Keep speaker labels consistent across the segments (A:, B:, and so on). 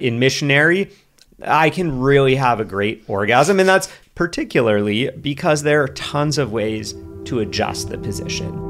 A: In missionary, I can really have a great orgasm, and that's particularly because there are tons of ways to adjust the position.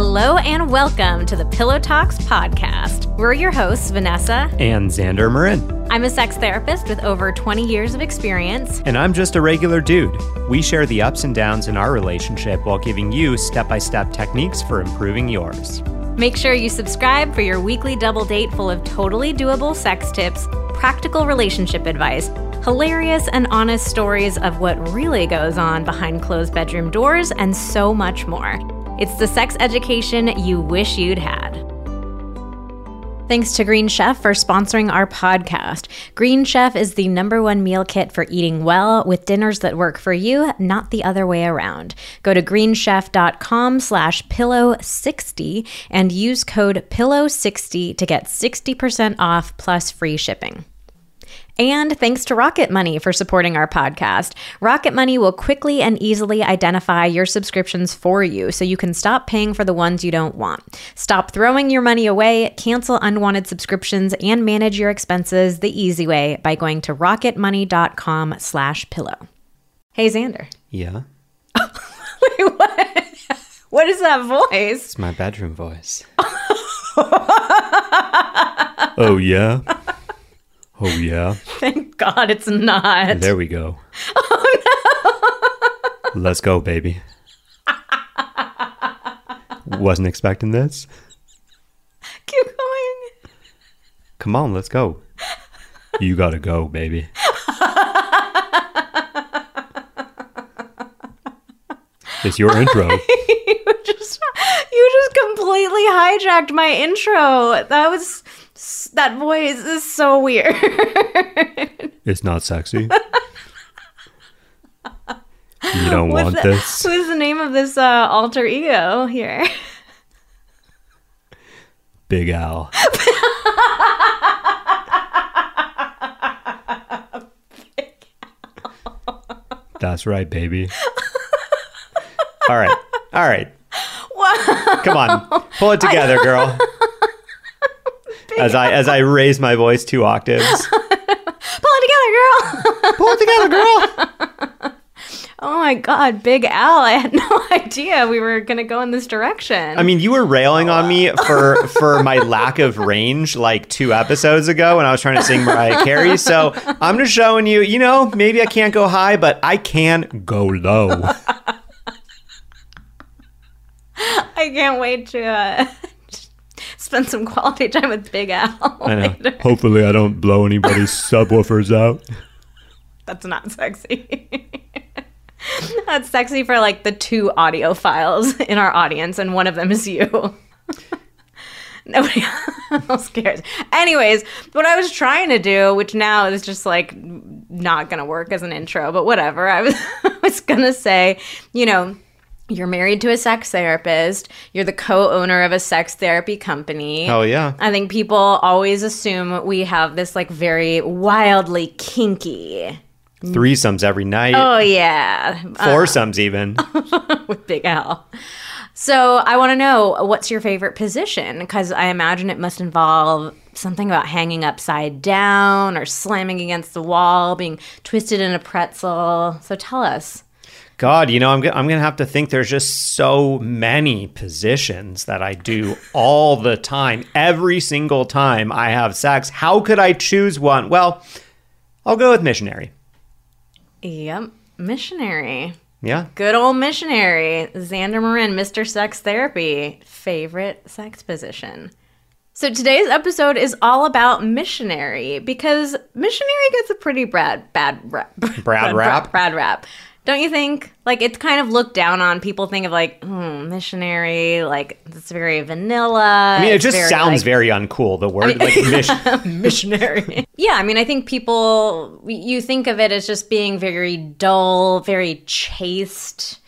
B: Hello and welcome to the Pillow Talks podcast. We're your hosts, Vanessa.
A: And Xander Marin.
B: I'm a sex therapist with over 20 years of experience.
A: And I'm just a regular dude. We share the ups and downs in our relationship while giving you step by step techniques for improving yours.
B: Make sure you subscribe for your weekly double date full of totally doable sex tips, practical relationship advice, hilarious and honest stories of what really goes on behind closed bedroom doors, and so much more. It's the sex education you wish you'd had. Thanks to Green Chef for sponsoring our podcast. Green Chef is the number one meal kit for eating well with dinners that work for you, not the other way around. Go to greenchef.com slash pillow60 and use code pillow60 to get 60% off plus free shipping. And thanks to Rocket Money for supporting our podcast. Rocket Money will quickly and easily identify your subscriptions for you so you can stop paying for the ones you don't want. Stop throwing your money away, cancel unwanted subscriptions, and manage your expenses the easy way by going to rocketmoney.com slash pillow. Hey, Xander.
A: Yeah,
B: Wait, what? What is that voice?
A: it's my bedroom voice. oh, yeah? Oh, yeah?
B: Thank God it's not.
A: There we go. Oh, no. Let's go, baby. Wasn't expecting this.
B: Keep going.
A: Come on, let's go. You gotta go, baby. It's your intro.
B: you just you just completely hijacked my intro. That was that voice is so weird.
A: It's not sexy. You don't want
B: What's the-
A: this.
B: Who's the name of this uh, alter ego here?
A: Big Al. That's right, baby. All right. All right. Come on. Pull it together, girl. As I as I raise my voice two octaves.
B: Pull it together, girl.
A: Pull it together, girl.
B: oh my god, Big Al! I had no idea we were gonna go in this direction.
A: I mean, you were railing on me for for my lack of range like two episodes ago when I was trying to sing Mariah Carey. So I'm just showing you, you know, maybe I can't go high, but I can go low.
B: I can't wait to uh, spend some quality time with Big Al.
A: I know.
B: later.
A: Hopefully, I don't blow anybody's subwoofers out.
B: That's not sexy. That's sexy for like the two audiophiles in our audience, and one of them is you. Nobody else cares. Anyways, what I was trying to do, which now is just like not gonna work as an intro, but whatever. I was I was gonna say, you know, you're married to a sex therapist. You're the co-owner of a sex therapy company.
A: Oh, yeah.
B: I think people always assume we have this like very wildly kinky.
A: Threesomes every night.
B: Oh yeah, uh,
A: Foursomes even.
B: with Big Al. So I want to know what's your favorite position because I imagine it must involve something about hanging upside down or slamming against the wall, being twisted in a pretzel. So tell us.
A: God, you know, I'm, I'm going to have to think there's just so many positions that I do all the time. Every single time I have sex. How could I choose one? Well, I'll go with missionary.
B: Yep, missionary.
A: Yeah.
B: Good old missionary, Xander Marin, Mr. Sex Therapy, favorite sex position. So today's episode is all about missionary because missionary gets a pretty bad bad rap.
A: Brad rap?
B: Brad rap. Don't you think? Like it's kind of looked down on. People think of like hmm, missionary, like it's very vanilla.
A: I mean, it just
B: very,
A: sounds
B: like,
A: very uncool. The word like mission.
B: missionary. yeah, I mean, I think people you think of it as just being very dull, very chaste.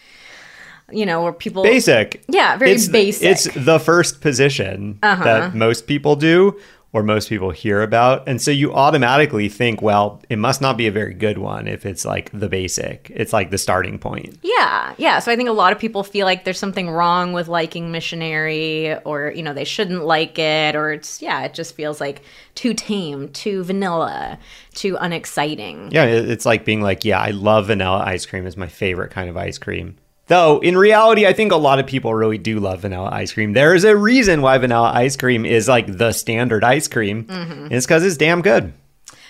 B: You know, where people
A: basic.
B: Yeah, very
A: it's,
B: basic.
A: It's the first position
B: Uh-huh.
A: that most people do. Or most people hear about. And so you automatically think, well, it must not be a very good one if it's like the basic. It's like the starting point.
B: Yeah, yeah. So I think a lot of people feel like there's something wrong with liking missionary or, you know, they shouldn't like it or it's, yeah, it just feels like too tame, too vanilla, too unexciting.
A: Yeah, it's like being like, yeah, I love vanilla ice cream is my favorite kind of ice cream. Though in reality, I think a lot of people really do love vanilla ice cream. There is a reason why vanilla ice cream is like the standard ice cream. And it's because it's damn good.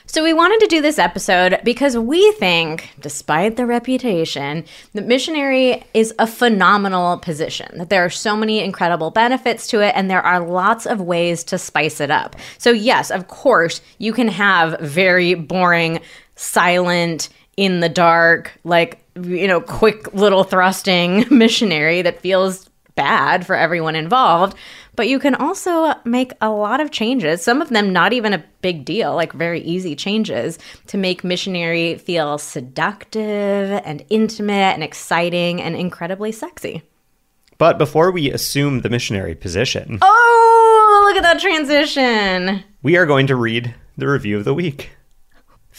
B: So we wanted to do this episode because we think, despite the reputation, that missionary is a phenomenal position. That there are so many incredible benefits to it, and there are lots of ways to spice it up. So yes, of course, you can have very boring, silent, in the dark, like you know, quick little thrusting missionary that feels bad for everyone involved. But you can also make a lot of changes, some of them not even a big deal, like very easy changes, to make missionary feel seductive and intimate and exciting and incredibly sexy.
A: But before we assume the missionary position,
B: Oh, look at that transition.
A: we are going to read the review of the week.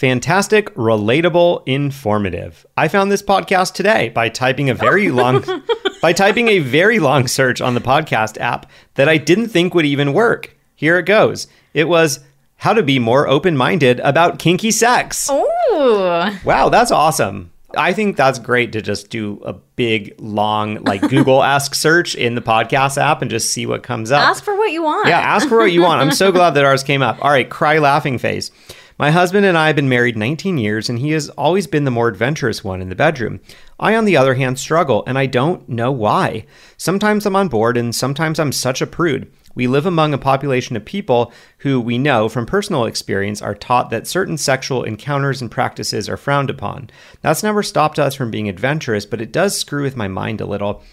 A: Fantastic, relatable, informative. I found this podcast today by typing a very oh. long by typing a very long search on the podcast app that I didn't think would even work. Here it goes. It was how to be more open-minded about kinky sex.
B: Ooh.
A: Wow, that's awesome. I think that's great to just do a big long like Google ask search in the podcast app and just see what comes up.
B: Ask for what you want.
A: Yeah, ask for what you want. I'm so glad that ours came up. All right, cry laughing face. My husband and I have been married 19 years, and he has always been the more adventurous one in the bedroom. I, on the other hand, struggle, and I don't know why. Sometimes I'm on board, and sometimes I'm such a prude. We live among a population of people who we know from personal experience are taught that certain sexual encounters and practices are frowned upon. That's never stopped us from being adventurous, but it does screw with my mind a little.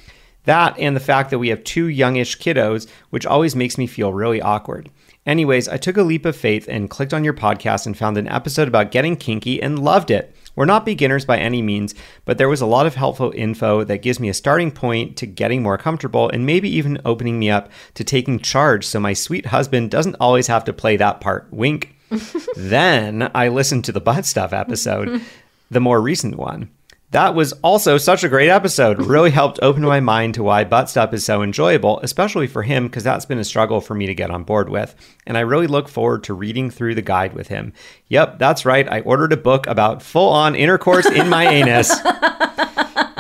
A: That and the fact that we have two youngish kiddos, which always makes me feel really awkward. Anyways, I took a leap of faith and clicked on your podcast and found an episode about getting kinky and loved it. We're not beginners by any means, but there was a lot of helpful info that gives me a starting point to getting more comfortable and maybe even opening me up to taking charge so my sweet husband doesn't always have to play that part. Wink. then I listened to the butt stuff episode, the more recent one. That was also such a great episode. Really helped open my mind to why butt stuff is so enjoyable, especially for him, because that's been a struggle for me to get on board with. And I really look forward to reading through the guide with him. Yep, that's right. I ordered a book about full on intercourse in my anus.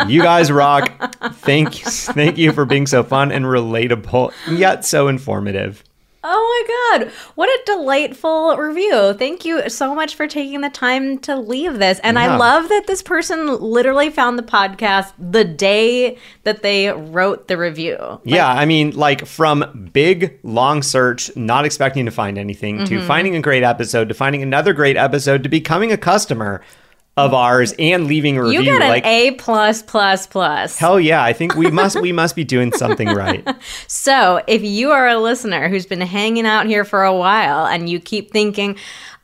A: You guys rock. Thank, thank you for being so fun and relatable, yet so informative.
B: Oh my God. What a delightful review. Thank you so much for taking the time to leave this. And
A: Yeah.
B: I love that this person literally found the podcast the day that they wrote the review.
A: Yeah, I mean, like from big long search, not expecting to find anything, to
B: Mm-hmm.
A: finding a great episode, to finding another great episode, to becoming a customer of ours and leaving a review.
B: You get an
A: like
B: A plus plus plus.
A: hell yeah, I think we must we must be doing something right.
B: So, if you are a listener who's been hanging out here for a while and you keep thinking,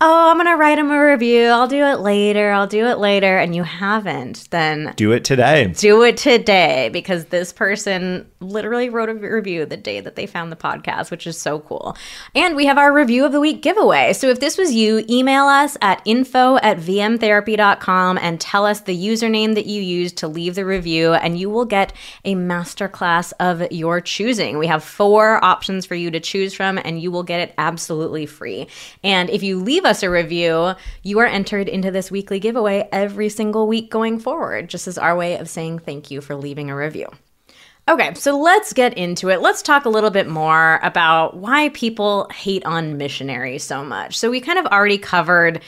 B: oh, I'm going to write him a review, I'll do it later, I'll do it later, and you haven't, then
A: Do it today.
B: do it today because this person literally wrote a review the day that they found the podcast, which is so cool. And we have our review of the week giveaway. So if this was you, email us at info at vmtherapy.com and tell us the username that you used to leave the review, and you will get a masterclass of your choosing. We have four options for you to choose from, and you will get it absolutely free. And if you leave us a review, you are entered into this weekly giveaway every single week going forward, just as our way of saying thank you for leaving a review. Okay, so let's get into it. Let's talk a little bit more about why people hate on missionary so much. So we kind of already covered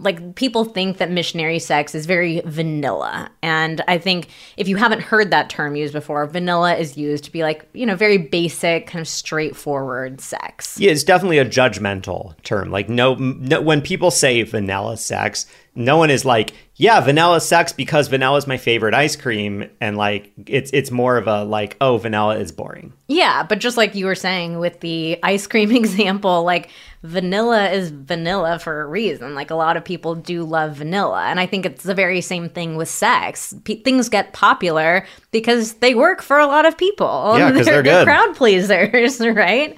B: like people think that missionary sex is very vanilla. And I think if you haven't heard that term used before, vanilla is used to be like, you know, very basic, kind of straightforward sex.
A: Yeah, it's definitely a judgmental term. Like no, no when people say vanilla sex, no one is like, yeah, vanilla sex because vanilla is my favorite ice cream and like it's it's more of a like, oh, vanilla is boring.
B: Yeah, but just like you were saying with the ice cream example, like vanilla is vanilla for a reason. Like a lot of people do love vanilla. And I think it's the very same thing with sex. P- things get popular because they work for a lot of people.
A: Yeah, 'cause they're good.
B: crowd pleasers, right?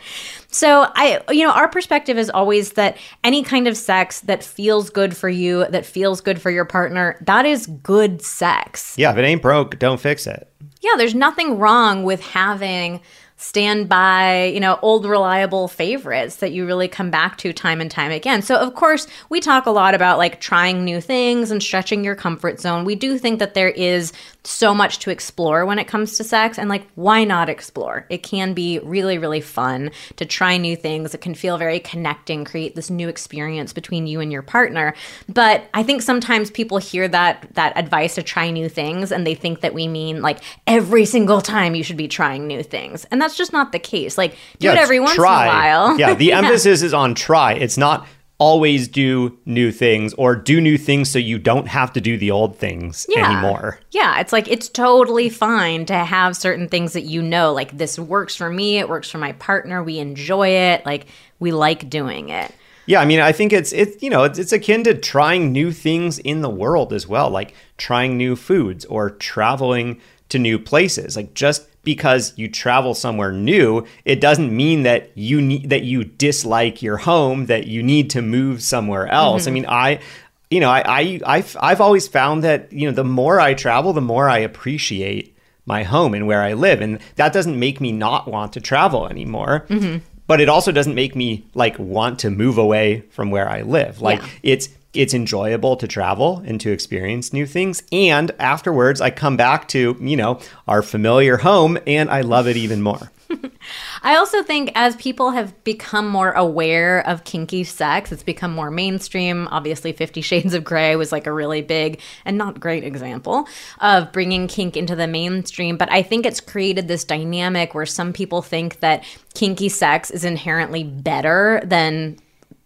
B: So I you know our perspective is always that any kind of sex that feels good for you, that feels good for your partner, that is good sex.
A: Yeah, if it ain't broke, don't fix it.
B: Yeah, there's nothing wrong with having stand by, you know, old reliable favorites that you really come back to time and time again. So, of course, we talk a lot about like trying new things and stretching your comfort zone. We do think that there is so much to explore when it comes to sex and like why not explore? It can be really really fun to try new things. It can feel very connecting, create this new experience between you and your partner. But I think sometimes people hear that that advice to try new things and they think that we mean like every single time you should be trying new things. And that's just not the case. Like do
A: Yeah,
B: it every once
A: try.
B: in a while.
A: Yeah, the emphasis is on try. It's not always do new things or do new things so you don't have to do the old things anymore.
B: Yeah, it's like it's totally fine to have certain things that you know, like this works for me, it works for my partner, we enjoy it, like we like doing it.
A: Yeah, I mean, I think it's it's you know it's, it's akin to trying new things in the world as well, like trying new foods or traveling to new places. Like just because you travel somewhere new, it doesn't mean that you need that you dislike your home, that you need to move somewhere else. Mm-hmm. I mean, I you know, I, I I've I've always found that you know the more I travel, the more I appreciate my home and where I live, and that doesn't make me not want to travel anymore. Mm-hmm. But it also doesn't make me like want to move away from where I live. Like
B: Yeah.
A: it's it's enjoyable to travel and to experience new things, and afterwards I come back to you know our familiar home, and I love it even more.
B: I also think as people have become more aware of kinky sex, it's become more mainstream. Obviously, Fifty Shades of Grey was like a really big and not great example of bringing kink into the mainstream. But I think it's created this dynamic where some people think that kinky sex is inherently better than,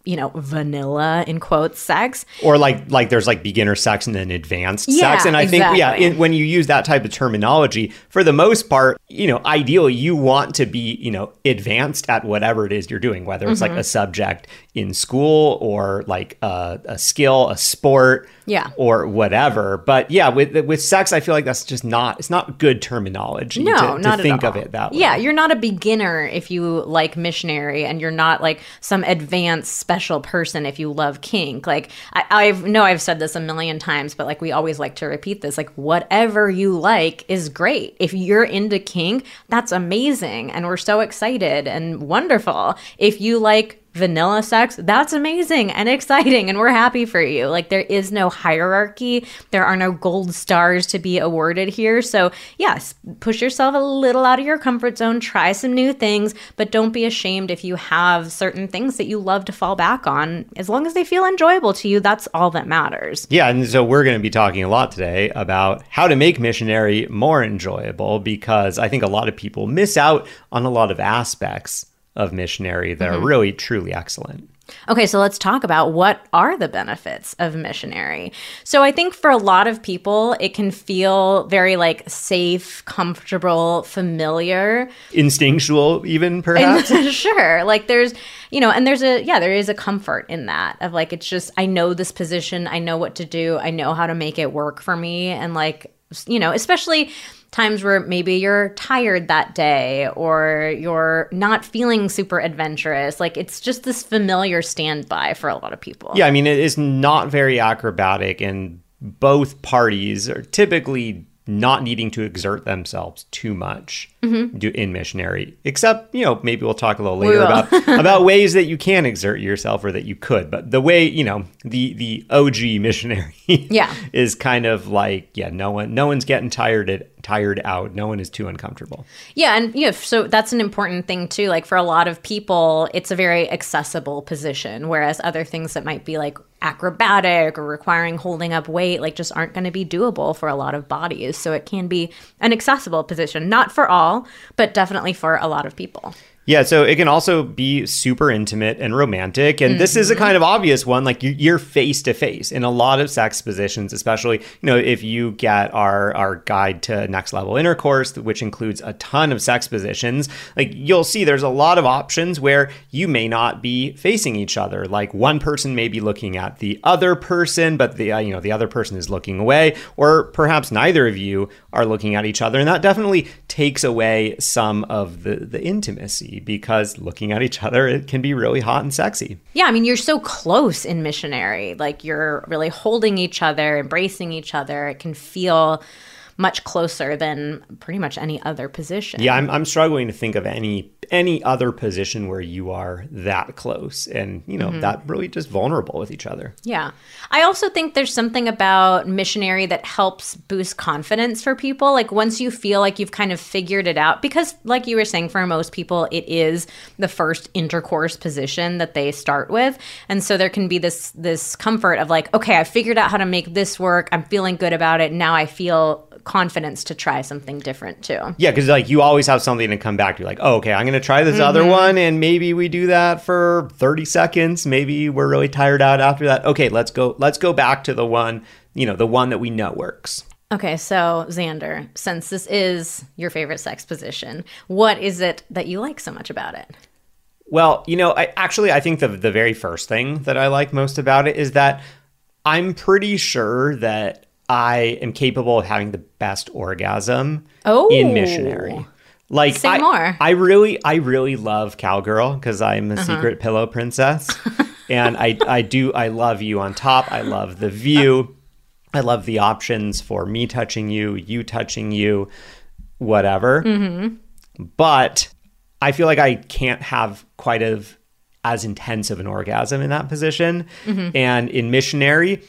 B: you know, vanilla in quotes sex.
A: or like like there's like beginner sex and then advanced
B: Yeah,
A: sex and i think yeah
B: exactly.
A: in, when you use that type of terminology for the most part you know ideally you want to be you know advanced at whatever it is you're doing whether it's
B: Mm-hmm.
A: like a subject in school or like a, a skill a sport
B: Yeah.
A: or whatever but yeah with with sex i feel like that's just not it's not good terminology
B: No,
A: to, to
B: not
A: think
B: at
A: of it that way
B: Yeah, you're not a beginner if you like missionary, and you're not like some advanced special person if you love kink. Like I, I know I've said this a million times, but like we always like to repeat this. Like whatever you like is great. If you're into kink, that's amazing, and we're so excited and wonderful. If you like vanilla sex, that's amazing and exciting, and we're happy for you. Like, there is no hierarchy, there are no gold stars to be awarded here. So, yes, push yourself a little out of your comfort zone, try some new things, but don't be ashamed if you have certain things that you love to fall back on. As long as they feel enjoyable to you, that's all that matters.
A: Yeah, and so we're going to be talking a lot today about how to make missionary more enjoyable because I think a lot of people miss out on a lot of aspects of missionary that are mm-hmm. really truly excellent.
B: Okay, so let's talk about what are the benefits of missionary. So I think for a lot of people, it can feel very like safe, comfortable, familiar.
A: Instinctual, even perhaps.
B: sure. Like there's, you know, and there's a, yeah, there is a comfort in that of like, it's just, I know this position, I know what to do, I know how to make it work for me. And like, you know, especially times where maybe you're tired that day or you're not feeling super adventurous. Like it's just this familiar standby for a lot of people.
A: yeah, I mean, it is not very acrobatic, and both parties are typically not needing to exert themselves too much mm-hmm. do, in missionary. Except, you know, maybe we'll talk a little later about about ways that you can exert yourself or that you could. But the way, you know, the the OG missionary,
B: Yeah.
A: is kind of like, yeah, no one, no one's getting tired tired out. No one is too uncomfortable.
B: Yeah, and yeah, so that's an important thing too. Like for a lot of people, it's a very accessible position, whereas other things that might be like acrobatic or requiring holding up weight, like just aren't going to be doable for a lot of bodies. So it can be an accessible position, not for all, but definitely for a lot of people.
A: Yeah, so it can also be super intimate and romantic. And this is a kind of obvious one. Like you- you're face to face in a lot of sex positions, especially, you know, if you get our, our guide to next level intercourse, which includes a ton of sex positions, like you'll see there's a lot of options where you may not be facing each other. Like one person may be looking at the other person, but the, uh, you know, the other person is looking away, or perhaps neither of you are looking at each other. And that definitely takes away some of the, the intimacy because looking at each other it can be really hot and sexy.
B: Yeah, I mean, you're so close in missionary. Like you're really holding each other, embracing each other. It can feel much closer than pretty much any other position.
A: Yeah, I'm, I'm struggling to think of any any other position where you are that close and you know mm-hmm. that really just vulnerable with each other.
B: Yeah. I also think there's something about missionary that helps boost confidence for people. Like once you feel like you've kind of figured it out, because like you were saying, for most people, it is the first intercourse position that they start with. And so there can be this this comfort of like, okay, I figured out how to make this work. I'm feeling good about it. Now I feel confidence to try something different too.
A: Yeah, because like you always have something to come back to. Like, oh, okay, I'm going to try this other mm-hmm. one, and maybe we do that for 30 seconds. Maybe we're really tired out after that. Okay, let's go. Let's go back to the one. You know, the one that we know works.
B: Okay, so Xander, since this is your favorite sex position, what is it that you like so much about it?
A: Well, you know, I actually I think the the very first thing that I like most about it is that I'm pretty sure that I am capable of having the best orgasm
B: Oh.
A: in missionary. Like
B: Say
A: I,
B: more.
A: I really I really love cowgirl because I'm a uh-huh. secret pillow princess. and I I do I love you on top. I love the view. I love the options for me touching you, you touching you, whatever. Mm-hmm. But I feel like I can't have quite of as intense of an orgasm in that position. Mm-hmm. And in missionary,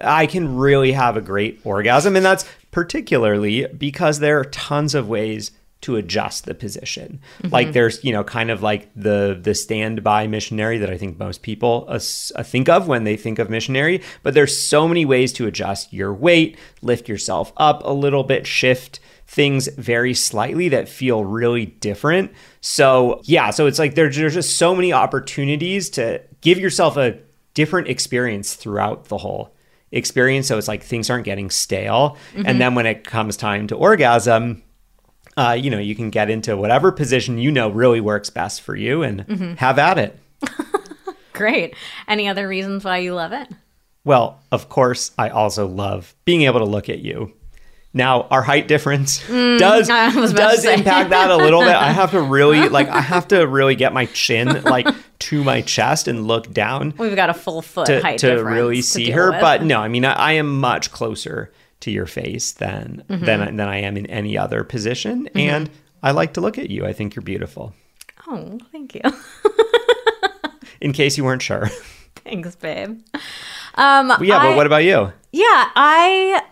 A: I can really have a great orgasm. And that's particularly because there are tons of ways to adjust the position. Like there's, you know, kind of like the the standby missionary that I think most people uh, think of when they think of missionary, but there's so many ways to adjust your weight, lift yourself up a little bit, shift things very slightly that feel really different. So, yeah, so it's like there's, there's just so many opportunities to give yourself a different experience throughout the whole experience. So it's like things aren't getting stale. And then when it comes time to orgasm, uh, you know, you can get into whatever position you know really works best for you and have at it.
B: Great. Any other reasons why you love it?
A: Well, of course, I also love being able to look at you. Now, our height difference does
B: about to
A: does impact that a little bit. I have to really like I have to really get my chin like to my chest and look down
B: We've got a full foot
A: to,
B: height
A: to really see
B: deal
A: her.
B: with.
A: But no, I mean I, I am much closer to your face than
B: Mm-hmm.
A: than than I am in any other position, and I like to look at you. I think you're beautiful.
B: oh, thank you.
A: In case you weren't sure,
B: Thanks, babe. Um,
A: yeah.
B: I-
A: but what about you?
B: Yeah, I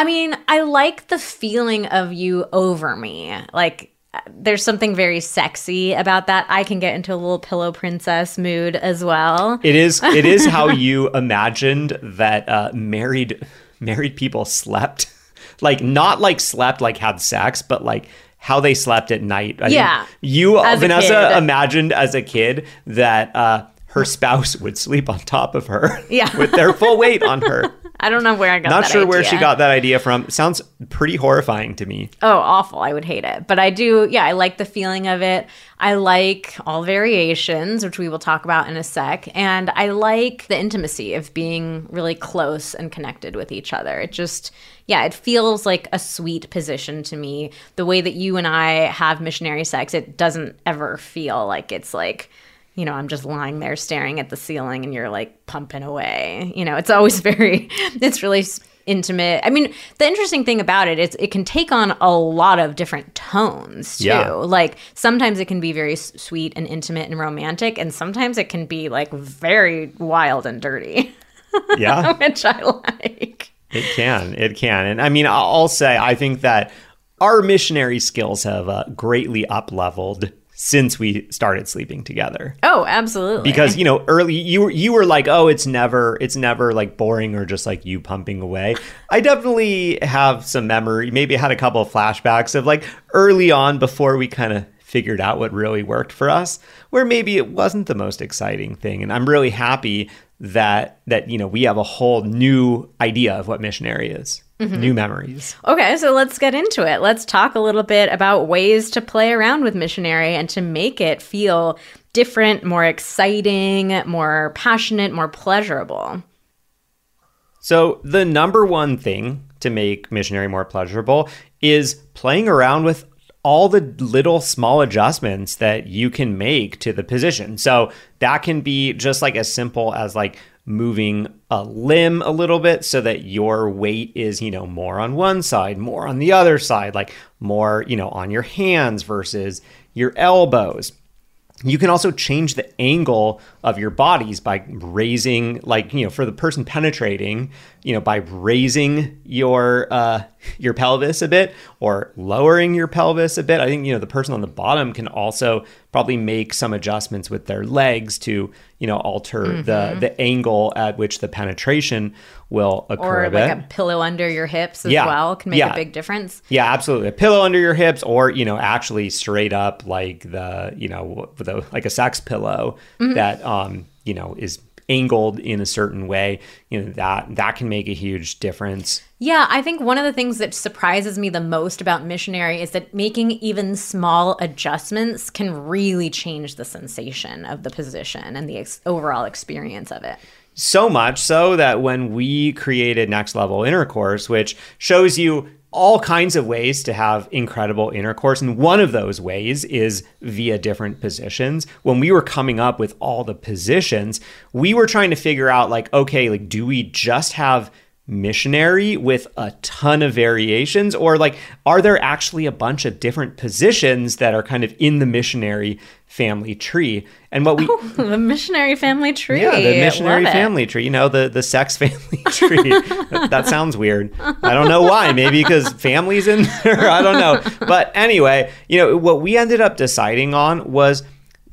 B: I mean, I like the feeling of you over me. Like there's something very sexy about that. I can get into a little pillow princess mood as well.
A: It is it is how you imagined that uh, married married people slept, like not like slept like had sex, but like how they slept at night. I
B: Yeah.
A: you
B: As
A: Vanessa imagined as a kid that uh, her spouse would sleep on top of her,
B: Yeah.
A: with their full weight on her.
B: I don't know where I got that idea.
A: Not sure where she got that idea from. Sounds pretty horrifying to me.
B: Oh, awful. I would hate it. But I do, yeah, I like the feeling of it. I like all variations, which we will talk about in a sec. And I like the intimacy of being really close and connected with each other. It just, yeah, it feels like a sweet position to me. The way that you and I have missionary sex, it doesn't ever feel like it's like, you know, I'm just lying there staring at the ceiling and you're like pumping away. You know, it's always very, it's really intimate. I mean, the interesting thing about it is it can take on a lot of different tones too.
A: Yeah.
B: Like sometimes it can be very sweet and intimate and romantic, and sometimes it can be like very wild and dirty,
A: Yeah.
B: which I like.
A: It can. It can. And I mean, I'll say, I think that our missionary skills have uh, greatly up leveled since we started sleeping together.
B: Oh, absolutely.
A: Because you know, early you were you were like, oh, it's never it's never like boring or just like you pumping away. I definitely have some memory. Maybe had a couple of flashbacks of like early on before we kind of figured out what really worked for us, where maybe it wasn't the most exciting thing. And I'm really happy that that you know we have a whole new idea of what missionary is, mm-hmm. new memories.
B: Okay, so let's get into it. Let's talk a little bit about ways to play around with missionary and to make it feel different, more exciting, more passionate, more pleasurable.
A: So, the number one thing to make missionary more pleasurable is playing around with all the little small adjustments that you can make to the position. So that can be just like as simple as like moving a limb a little bit so that your weight is, you know, more on one side, more on the other side, like more, you know, on your hands versus your elbows you can also change the angle of your bodies by raising like you know for the person penetrating you know by raising your uh your pelvis a bit or lowering your pelvis a bit i think you know the person on the bottom can also probably make some adjustments with their legs to you know alter mm-hmm. the the angle at which the penetration will occur.
B: Or like a pillow under your hips as yeah. well can make yeah. a big difference.
A: Yeah, absolutely. A pillow under your hips, or you know, actually straight up like the you know the like a sex pillow mm-hmm. that um you know is angled in a certain way you know that that can make a huge difference
B: yeah i think one of the things that surprises me the most about missionary is that making even small adjustments can really change the sensation of the position and the ex- overall experience of it
A: so much so that when we created Next Level Intercourse, which shows you all kinds of ways to have incredible intercourse. And one of those ways is via different positions. When we were coming up with all the positions, we were trying to figure out, like, okay, like, do we just have missionary with a ton of variations? Or like are there actually a bunch of different positions that are kind of in the missionary family tree? And what we
B: oh, the missionary family tree.
A: Yeah the missionary family tree you know the the sex family tree. That, that sounds weird. I don't know why. Maybe because families in there. I don't know. But anyway you know what we ended up deciding on was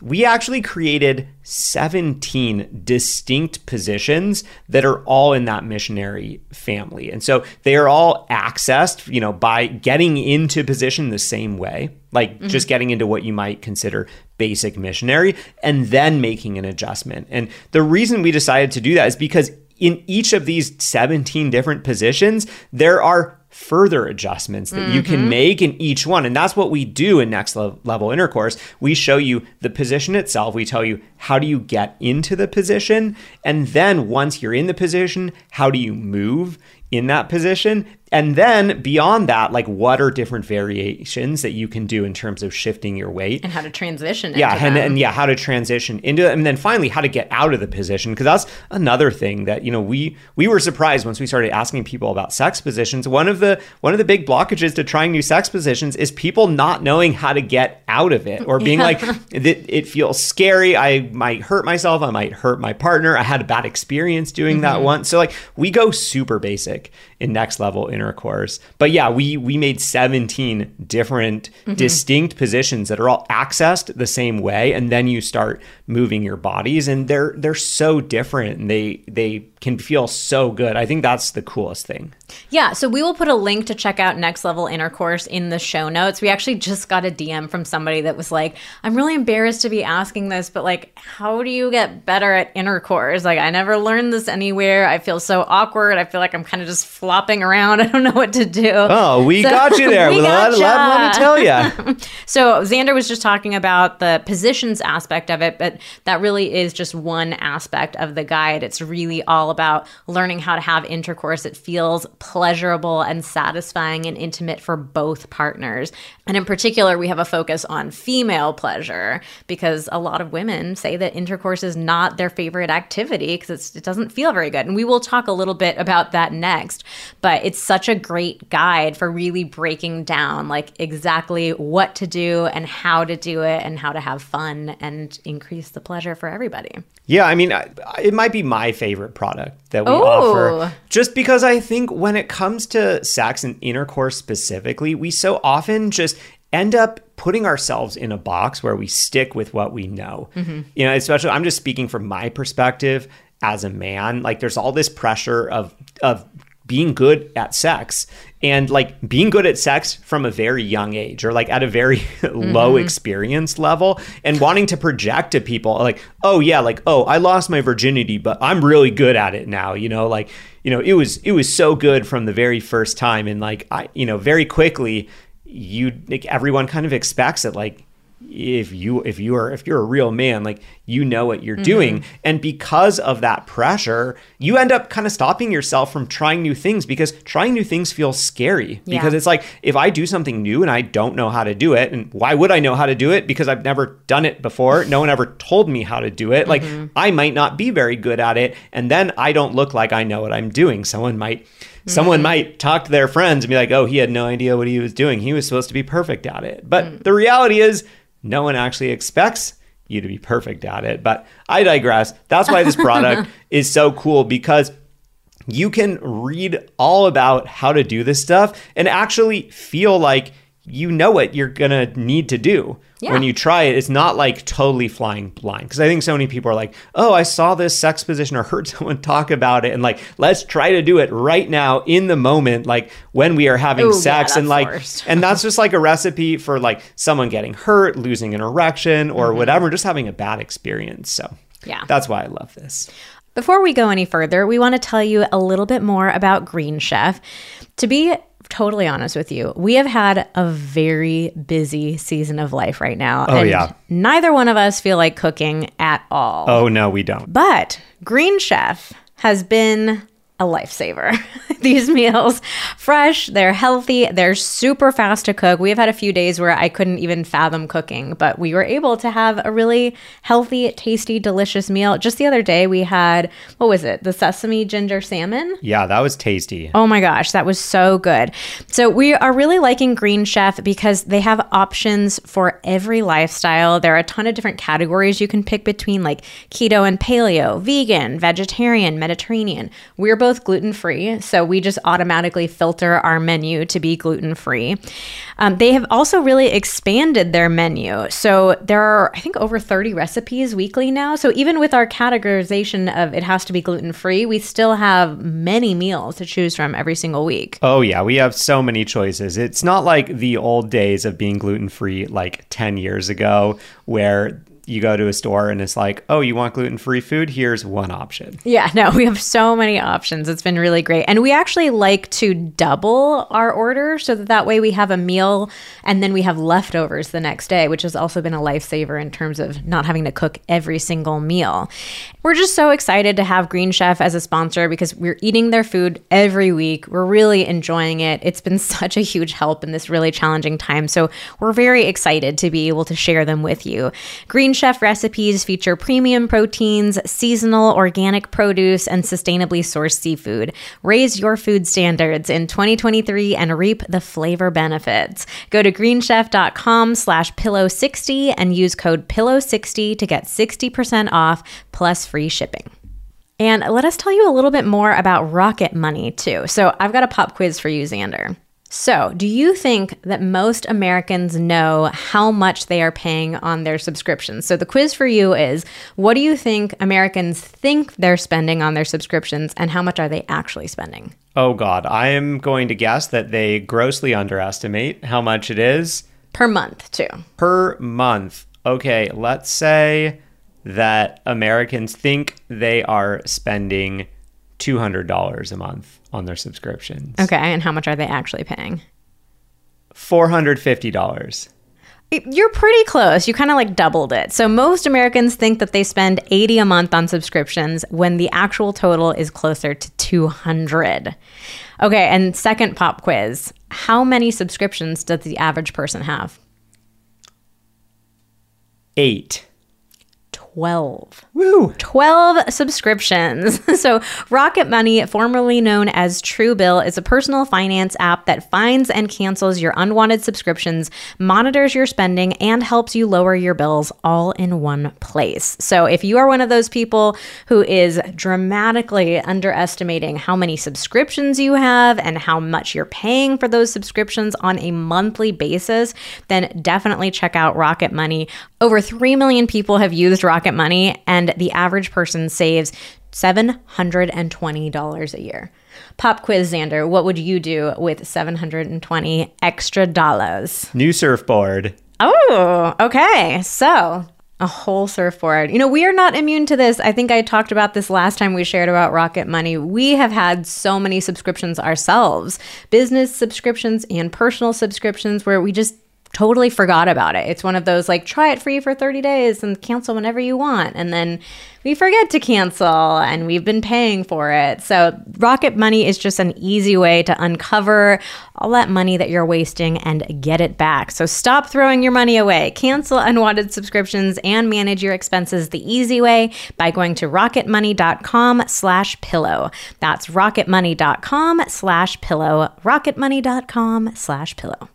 A: we actually created 17 distinct positions that are all in that missionary family. And so they are all accessed, you know, by getting into position the same way, like mm-hmm. just getting into what you might consider basic missionary and then making an adjustment. And the reason we decided to do that is because in each of these 17 different positions, there are further adjustments that mm-hmm. you can mm-hmm. make in each one. And that's what we do in next level intercourse. We show you the position itself. We tell you how do you get into the position? And then once you're in the position, how do you move in that position? And then beyond that, like what are different variations that you can do in terms of shifting your weight
B: and how to transition?
A: Yeah, and, and, yeah, how to transition into it, and then finally how to get out of the position because that's another thing that you know we we were surprised once we started asking people about sex positions. One of the one of the big blockages to trying new sex positions is people not knowing how to get out of it or being yeah. like it, it, feels scary. I might hurt myself. I might hurt my partner. I had a bad experience doing mm-hmm. that once. So like we go super basic in next level intercourse. But yeah, we we made 17 different mm-hmm. distinct positions that are all accessed the same way and then you start moving your bodies and they're they're so different and they they can feel so good. I think that's the coolest thing.
B: Yeah, so we will put a link to check out Next Level Intercourse in the show notes. We actually just got a DM from somebody that was like, "I'm really embarrassed to be asking this, but like how do you get better at intercourse? Like I never learned this anywhere. I feel so awkward. I feel like I'm kind of just flopping around. I don't know what to do."
A: Oh, we so, got you there. let, let, let, me tell you.
B: so Xander was just talking about the positions aspect of it, but that really is just one aspect of the guide. It's really all all about learning how to have intercourse. It feels pleasurable and satisfying and intimate for both partners. And in particular, we have a focus on female pleasure because a lot of women say that intercourse is not their favorite activity because it doesn't feel very good. And we will talk a little bit about that next. But it's such a great guide for really breaking down like exactly what to do and how to do it and how to have fun and increase the pleasure for everybody.
A: Yeah, I mean, it might be my favorite product that we Ooh. offer just because I think when it comes to sex and intercourse specifically, we so often just end up putting ourselves in a box where we stick with what we know. Mm-hmm. You know, especially I'm just speaking from my perspective as a man. Like there's all this pressure of of being good at sex and like being good at sex from a very young age or like at a very mm-hmm. low experience level and wanting to project to people like oh yeah like oh I lost my virginity but I'm really good at it now you know like you know it was it was so good from the very first time and like I you know very quickly you like everyone kind of expects it like if you if you are if you're a real man like you know what you're mm-hmm. doing. And because of that pressure you end up kind of stopping yourself from trying new things because trying new things feels scary.
B: Yeah.
A: because it's like if i do something new and i don't know how to do it and why would i know how to do it? Because i've never done it before. No one ever told me how to do it. Like mm-hmm. i might not be very good at it and then i don't look like i know what i'm doing. Someone might someone mm-hmm. might talk to their friends and be like oh he had no idea what he was doing. He was supposed to be perfect at it. But mm. the reality is no one actually expects you to be perfect at it. But i digress. That's why this product is so cool because you can read all about how to do this stuff and actually feel like you know what you're gonna need to do
B: Yeah.
A: when you try it. It's not like totally flying blind because I think so many people are like, "Oh, I saw this sex position or heard someone talk about it, and like, let's try to do it right now in the moment, like when we are having
B: Ooh, yeah,
A: sex, and like, and that's just like a recipe for like someone getting hurt, losing an erection, or whatever, just having a bad experience. So
B: Mm-hmm. Yeah.
A: that's why I love this.
B: Before we go any further, we want to tell you a little bit more about Green Chef. To be totally honest with you, we have had a very busy season of life right now.
A: Oh,
B: and
A: yeah.
B: Neither one of us feel like cooking at all.
A: Oh no, we don't.
B: But Green Chef has been a lifesaver. These meals, fresh, they're healthy, they're super fast to cook. We have had a few days where I couldn't even fathom cooking, but we were able to have a really healthy, tasty, delicious meal. Just the other day, we had, what was it? The sesame ginger salmon?
A: Yeah, that was tasty.
B: Oh my gosh, that was so good. So, we are really liking Green Chef because they have options for every lifestyle. There are a ton of different categories you can pick between, like keto and paleo, vegan, vegetarian, Mediterranean. We're both gluten free, so we just automatically filter our menu to be gluten free. Um, they have also really expanded their menu. So, there are, I think, over 30 recipes weekly now. So, even with our categorization of it has to be gluten free, we still have many meals to choose from every single week.
A: Oh yeah, we have so many choices. It's not like the old days of being gluten free like 10 years ago where you go to a store and it's like, "Oh, you want gluten-free food? Here's one option."
B: Yeah, no, we have so many options. It's been really great. And we actually like to double our order so that that way we have a meal and then we have leftovers the next day, which has also been a lifesaver in terms of not having to cook every single meal. We're just so excited to have Green Chef as a sponsor because we're eating their food every week. We're really enjoying it. It's been such a huge help in this really challenging time. So we're very excited to be able to share them with you. Green Chef recipes feature premium proteins, seasonal organic produce, and sustainably sourced seafood. Raise your food standards in 2023 and reap the flavor benefits. Go to greenchef.com slash pillow60 and use code pillow60 to get 60% off plus free shipping. And let us tell you a little bit more about Rocket Money, too. So, I've got a pop quiz for you, Xander. So, do you think that most Americans know how much they are paying on their subscriptions? So, the quiz for you is what do you think Americans think they're spending on their subscriptions and how much are they actually spending?
A: Oh god, I am going to guess that they grossly underestimate how much it is
B: Per month, too.
A: per month. Okay, let's say that Americans think they are spending $200 a month on their subscriptions.
B: Okay, and how much are they actually paying?
A: $450.
B: You're pretty close. You kind of like doubled it. So most Americans think that they spend 80 a month on subscriptions when the actual total is closer to 200. Okay, and second pop quiz. How many subscriptions does the average person have?
A: 8.
B: 12.
A: Woo!
B: 12 subscriptions. so, Rocket Money, formerly known as Truebill, is a personal finance app that finds and cancels your unwanted subscriptions, monitors your spending, and helps you lower your bills all in one place. So, if you are one of those people who is dramatically underestimating how many subscriptions you have and how much you're paying for those subscriptions on a monthly basis, then definitely check out Rocket Money. Over 3 million people have used Rocket Money, and the average person saves $720 a year. Pop quiz, Xander, what would you do with 720 extra dollars?
A: New surfboard.
B: Oh, okay. So, a whole surfboard. You know, we are not immune to this. I think I talked about this last time we shared about Rocket Money. We have had so many subscriptions ourselves business subscriptions and personal subscriptions where we just totally forgot about it. It's one of those like try it free for 30 days and cancel whenever you want. And then we forget to cancel and we've been paying for it. So, Rocket Money is just an easy way to uncover all that money that you're wasting and get it back. So, stop throwing your money away. Cancel unwanted subscriptions and manage your expenses the easy way by going to rocketmoney.com/pillow. That's rocketmoney.com/pillow. rocketmoney.com/pillow.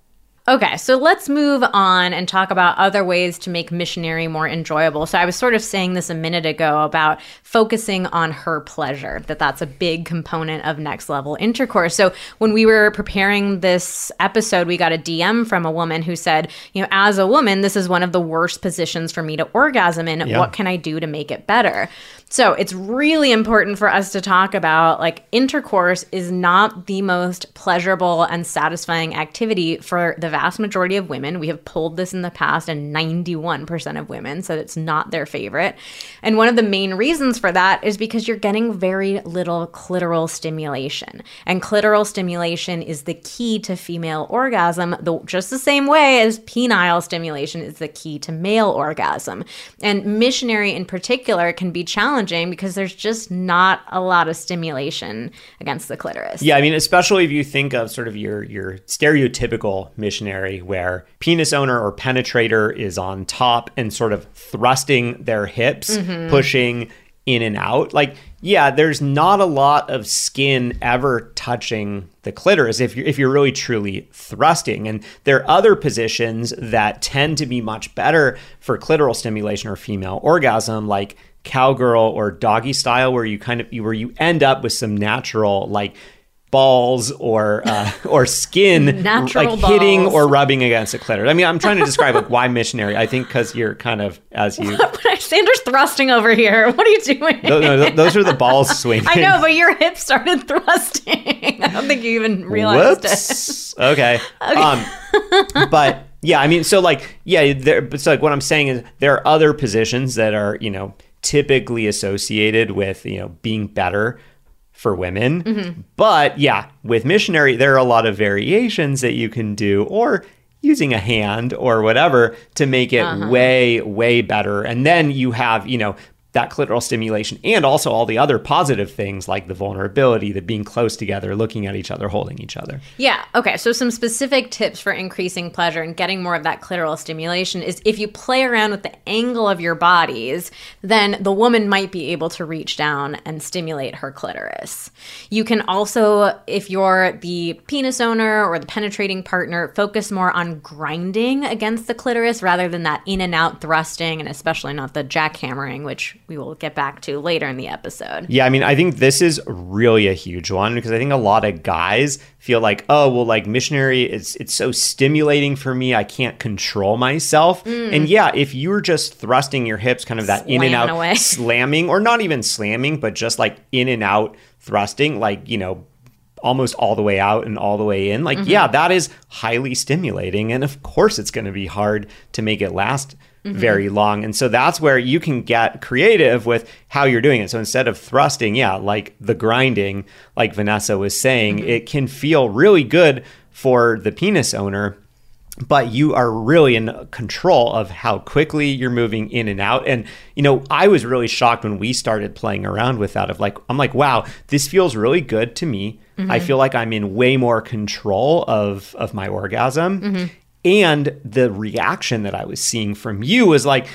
B: Okay, so let's move on and talk about other ways to make missionary more enjoyable. So I was sort of saying this a minute ago about focusing on her pleasure, that that's a big component of next level intercourse. So when we were preparing this episode, we got a DM from a woman who said, you know, as a woman, this is one of the worst positions for me to orgasm in.
A: Yeah.
B: What can I do to make it better? So it's really important for us to talk about like intercourse is not the most pleasurable and satisfying activity for the vast majority of women. We have pulled this in the past and 91% of women said it's not their favorite. And one of the main reasons for that is because you're getting very little clitoral stimulation. And clitoral stimulation is the key to female orgasm, the, just the same way as penile stimulation is the key to male orgasm. And missionary in particular can be challenging because there's just not a lot of stimulation against the clitoris.
A: Yeah, I mean, especially if you think of sort of your your stereotypical missionary where penis owner or penetrator is on top and sort of thrusting their hips, mm-hmm. pushing in and out. Like, yeah, there's not a lot of skin ever touching the clitoris if you're if you're really truly thrusting. And there are other positions that tend to be much better for clitoral stimulation or female orgasm, like cowgirl or doggy style where you kind of where you end up with some natural like balls or uh, or skin
B: Natural
A: like hitting or rubbing against a clitoris. I mean, I'm trying to describe like why missionary. I think because you're kind of as you.
B: Xander's thrusting over here. What are you doing?
A: No, no, those are the balls swinging.
B: I know, but your hips started thrusting. I don't think you even realized it.
A: Whoops. Okay. Um, but yeah, I mean, so like, yeah, there. But so like, what I'm saying is, there are other positions that are, you know, typically associated with, you know, being better for women.
B: Mm-hmm.
A: But yeah, with missionary, there are a lot of variations that you can do, or using a hand or whatever to make it
B: Uh-huh.
A: way, way better. And then you have, you know, that clitoral stimulation and also all the other positive things like the vulnerability, the being close together, looking at each other, holding each other.
B: Yeah. Okay. So, some specific tips for increasing pleasure and getting more of that clitoral stimulation is if you play around with the angle of your bodies, then the woman might be able to reach down and stimulate her clitoris. You can also, if you're the penis owner or the penetrating partner, focus more on grinding against the clitoris rather than that in and out thrusting, and especially not the jackhammering, which we will get back to later in the episode.
A: Yeah, I mean, I think this is really a huge one because I think a lot of guys feel like, oh, well, like missionary, it's it's so stimulating for me, I can't control myself. Mm. And yeah, if you're just thrusting your hips, kind of that in and out,
B: away.
A: slamming, or not even slamming, but just like in and out thrusting, like you know, almost all the way out and all the way in. Like, mm-hmm. yeah, that is highly stimulating. And of course, it's going to be hard to make it last Mm-hmm. very long. And so that's where you can get creative with how you're doing it. So instead of thrusting, yeah, like the grinding, like Vanessa was saying, mm-hmm. it can feel really good for the penis owner but you are really in control of how quickly you're moving in and out. And, you know, I was really shocked when we started playing around with that of like, I'm like, wow, this feels really good to me. I mm-hmm. feel like I'm in way more control of, of my orgasm. And the reaction that I was seeing from you was like,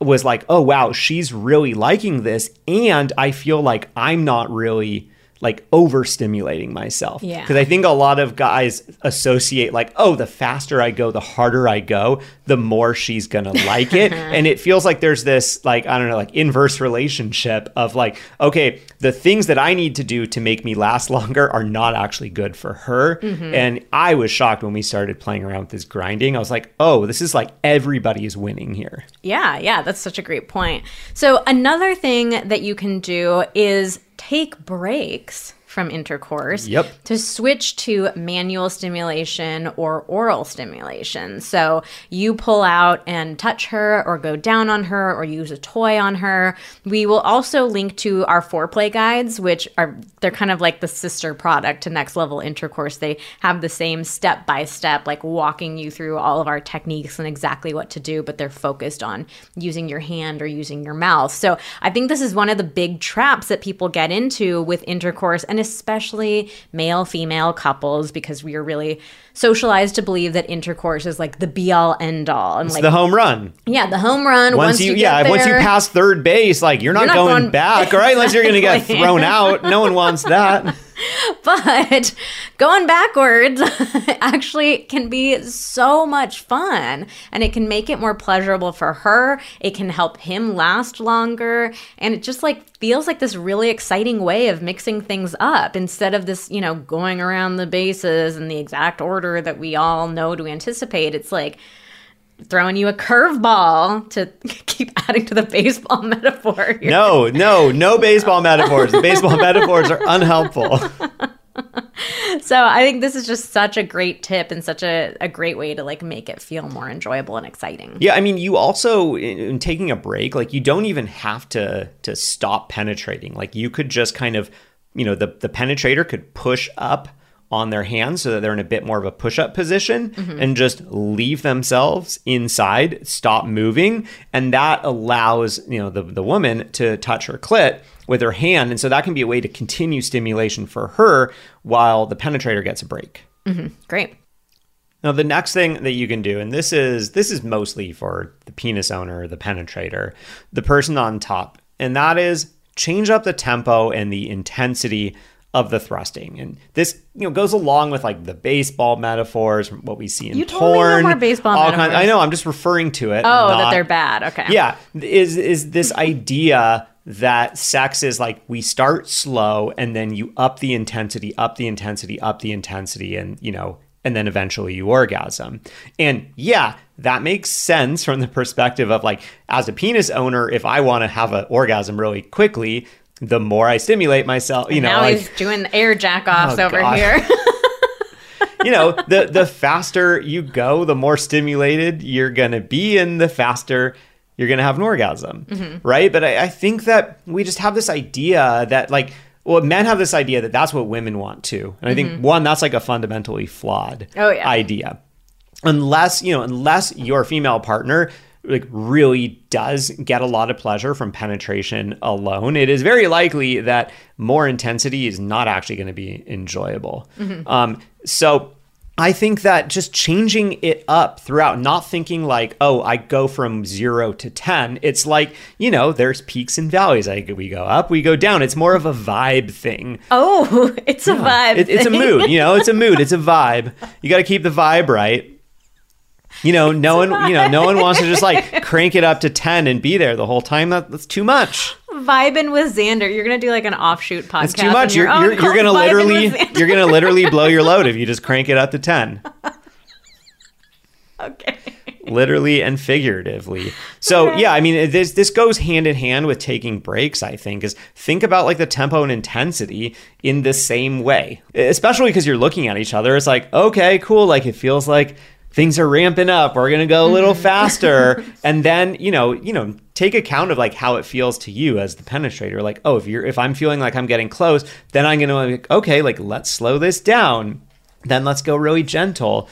A: was like, oh wow, she's really liking this, and I feel like I'm not really like overstimulating myself.
B: Yeah.
A: Because I think a lot of guys associate like, oh, the faster I go, the harder I go, the more she's gonna like it. and it feels like there's this like, I don't know, like inverse relationship of like, okay, the things that I need to do to make me last longer are not actually good for her. Mm-hmm. And I was shocked when we started playing around with this grinding. I was like, oh, this is like everybody is winning here.
B: Yeah, yeah, that's such a great point. So, another thing that you can do is take breaks from intercourse
A: Yep.
B: to switch to manual stimulation or oral stimulation. So you pull out and touch her or go down on her or use a toy on her. We will also link to our foreplay guides, which are they're kind of like the sister product to next level intercourse. They have the same step by step, like walking you through all of our techniques and exactly what to do, but they're focused on using your hand or using your mouth. So I think this is one of the big traps that people get into with intercourse and especially male female couples because we are really socialized to believe that intercourse is like the be all end all and like
A: the home run.
B: yeah the home run
A: Once, you, yeah,
B: get
A: once you pass third base, like you're not,
B: not
A: going,
B: going-
A: back, all right? Unless you're going to get thrown out. No one wants that.
B: but going backwards actually can be so much fun and it can make it more pleasurable for her. It can help him last longer and it just like feels like this really exciting way of mixing things up instead of this you know going around the bases in the exact order that we all know to anticipate. It's like throwing you a curveball to keep adding to the baseball metaphor here.
A: No, no, no baseball metaphors. The baseball metaphors are unhelpful.
B: So I think this is just such a great tip and such a, a great way to like make it feel more enjoyable and exciting.
A: Yeah, I mean, you also in, in taking a break, like you don't even have to to stop penetrating. Like you could just kind of, you know, the the penetrator could push up on their hands so that they're in a bit more of a push-up position mm-hmm. and just leave themselves inside, stop moving, and that allows, you know, the the woman to touch her clit with her hand, and so that can be a way to continue stimulation for her while the penetrator gets a break. Mm-hmm.
B: Great.
A: Now the next thing that you can do, and this is this is mostly for the penis owner, the penetrator, the person on top, and that is change up the tempo and the intensity of the thrusting. And this, you know, goes along with like the baseball metaphors, what we see in
B: You totally know
A: porn.
B: more baseball
A: all. I know. I'm just referring to it.
B: Oh, that they're bad. Okay.
A: yeah is is this idea that sex is like we start slow and then you up the intensity up the intensity up the intensity and you know and then eventually you orgasm and yeah that makes sense from the perspective of like as a penis owner if i want to have an orgasm really quickly the more i stimulate myself you know
B: now
A: like
B: he's doing air jack offs
A: Oh,
B: over
A: God.
B: here.
A: you know, the the faster you go, the more stimulated you're gonna be, and the faster you're gonna have an orgasm,
B: Mm-hmm.
A: right? But I, I think that we just have this idea that like. Well, men have this idea that that's what women want too, and I think one that's like a fundamentally flawed
B: Mm-hmm. Oh, yeah.
A: idea. Unless you know, unless your female partner like really does get a lot of pleasure from penetration alone, it is very likely that more intensity is not actually going to be enjoyable. Um, so I think that just changing it up throughout, not thinking like, oh, I go from zero to 10. It's like, you know, there's peaks and valleys. Like we go up, we go down. It's more of a vibe thing.
B: oh, it's a vibe.
A: It, it's a mood, you know, it's a mood, it's a vibe. You got to keep the vibe right. You know, no one, you know, no one wants to just like crank it up to 10 and be there the whole time. That, that's too much.
B: Vibing with Xander. You're gonna do like an offshoot podcast.
A: It's too much. You're, you're, you're going to literally, you're going to literally blow your load if you just crank it up to 10.
B: okay.
A: literally and figuratively. So yeah, I mean this this goes hand in hand with taking breaks. I think is think about like the tempo and intensity in the same way, especially because you're looking at each other. It's like okay, cool. Like it feels like things are ramping up. We're gonna go a little mm-hmm. faster, and then you know you know take account of like how it feels to you as the penetrator. Like oh, if you're if I'm feeling like I'm getting close, then I'm gonna like okay, like let's slow this down. Then let's go really gentle.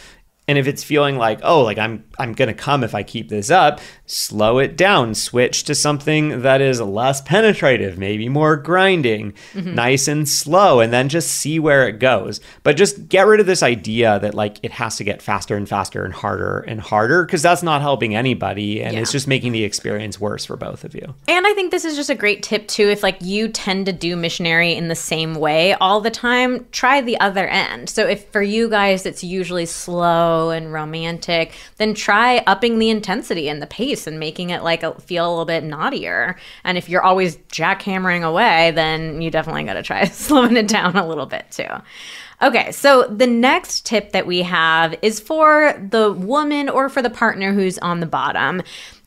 A: And if it's feeling like, oh, like I'm I'm gonna come if I keep this up, slow it down, switch to something that is less penetrative, maybe more grinding, mm-hmm. nice and slow, and then just see where it goes. But just get rid of this idea that like it has to get faster and faster and harder and harder, because that's not helping anybody and it's just making the experience worse for both of you.
B: And I think this is just a great tip too. If like you tend to do missionary in the same way all the time, try the other end. So if for you guys it's usually slow and romantic, then try upping the intensity and the pace and making it like a, feel a little bit naughtier. And if you're always jackhammering away, then you definitely got to try slowing it down a little bit too. Okay, so the next tip that we have is for the woman or for the partner who's on the bottom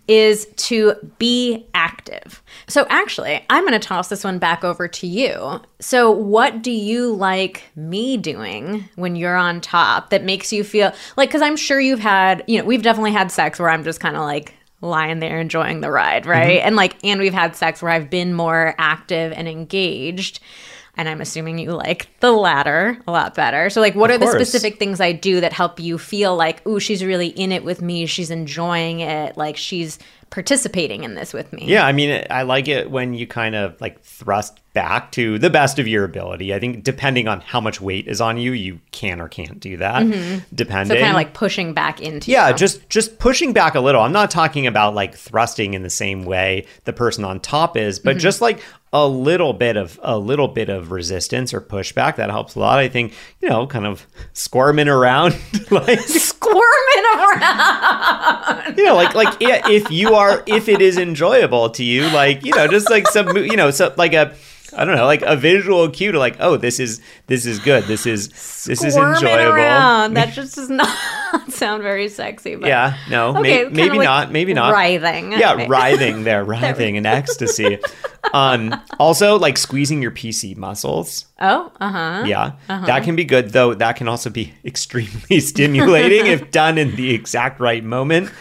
B: is to be active. So, actually, I'm going to toss this one back over to you. So, what do you like me doing when you're on top that makes you feel like, because I'm sure you've had, you know, we've definitely had sex where I'm just kind of like, lying there enjoying the ride, right? Mm-hmm. And like, and we've had sex where I've been more active and engaged. And I'm assuming you like the latter a lot better. So, like, what
A: Of
B: are the specific things I do that help you feel like, ooh, she's really in it with me. She's enjoying it. Like, she's participating in this with me.
A: Yeah, I mean, I like it when you kind of like thrust back to the best of your ability. I think depending on how much weight is on you, you can or can't do that. Mm-hmm. Depending.
B: So, kind of like pushing back into
A: yeah, just just pushing back a little. I'm not talking about like thrusting in the same way the person on top is, but mm-hmm. just like a little bit of a little bit of resistance or pushback that helps a lot. I think you know, kind of squirming around, like
B: squirming around.
A: you know, like like yeah, if you are if it is enjoyable to you, like you know, just like some you know, so like a I don't know, like a visual cue to like, oh, this is this is good. This is this is
B: Squirming
A: enjoyable.
B: around. That just does not sound very sexy. But
A: Yeah, no,
B: Okay,
A: may, maybe
B: like
A: not, maybe not.
B: Writhing.
A: Yeah,
B: Okay.
A: writhing there, writhing in ecstasy. Um, also, like squeezing your PC muscles.
B: Oh, uh huh.
A: Yeah, that can be good, though. That can also be extremely stimulating if done in the exact right moment.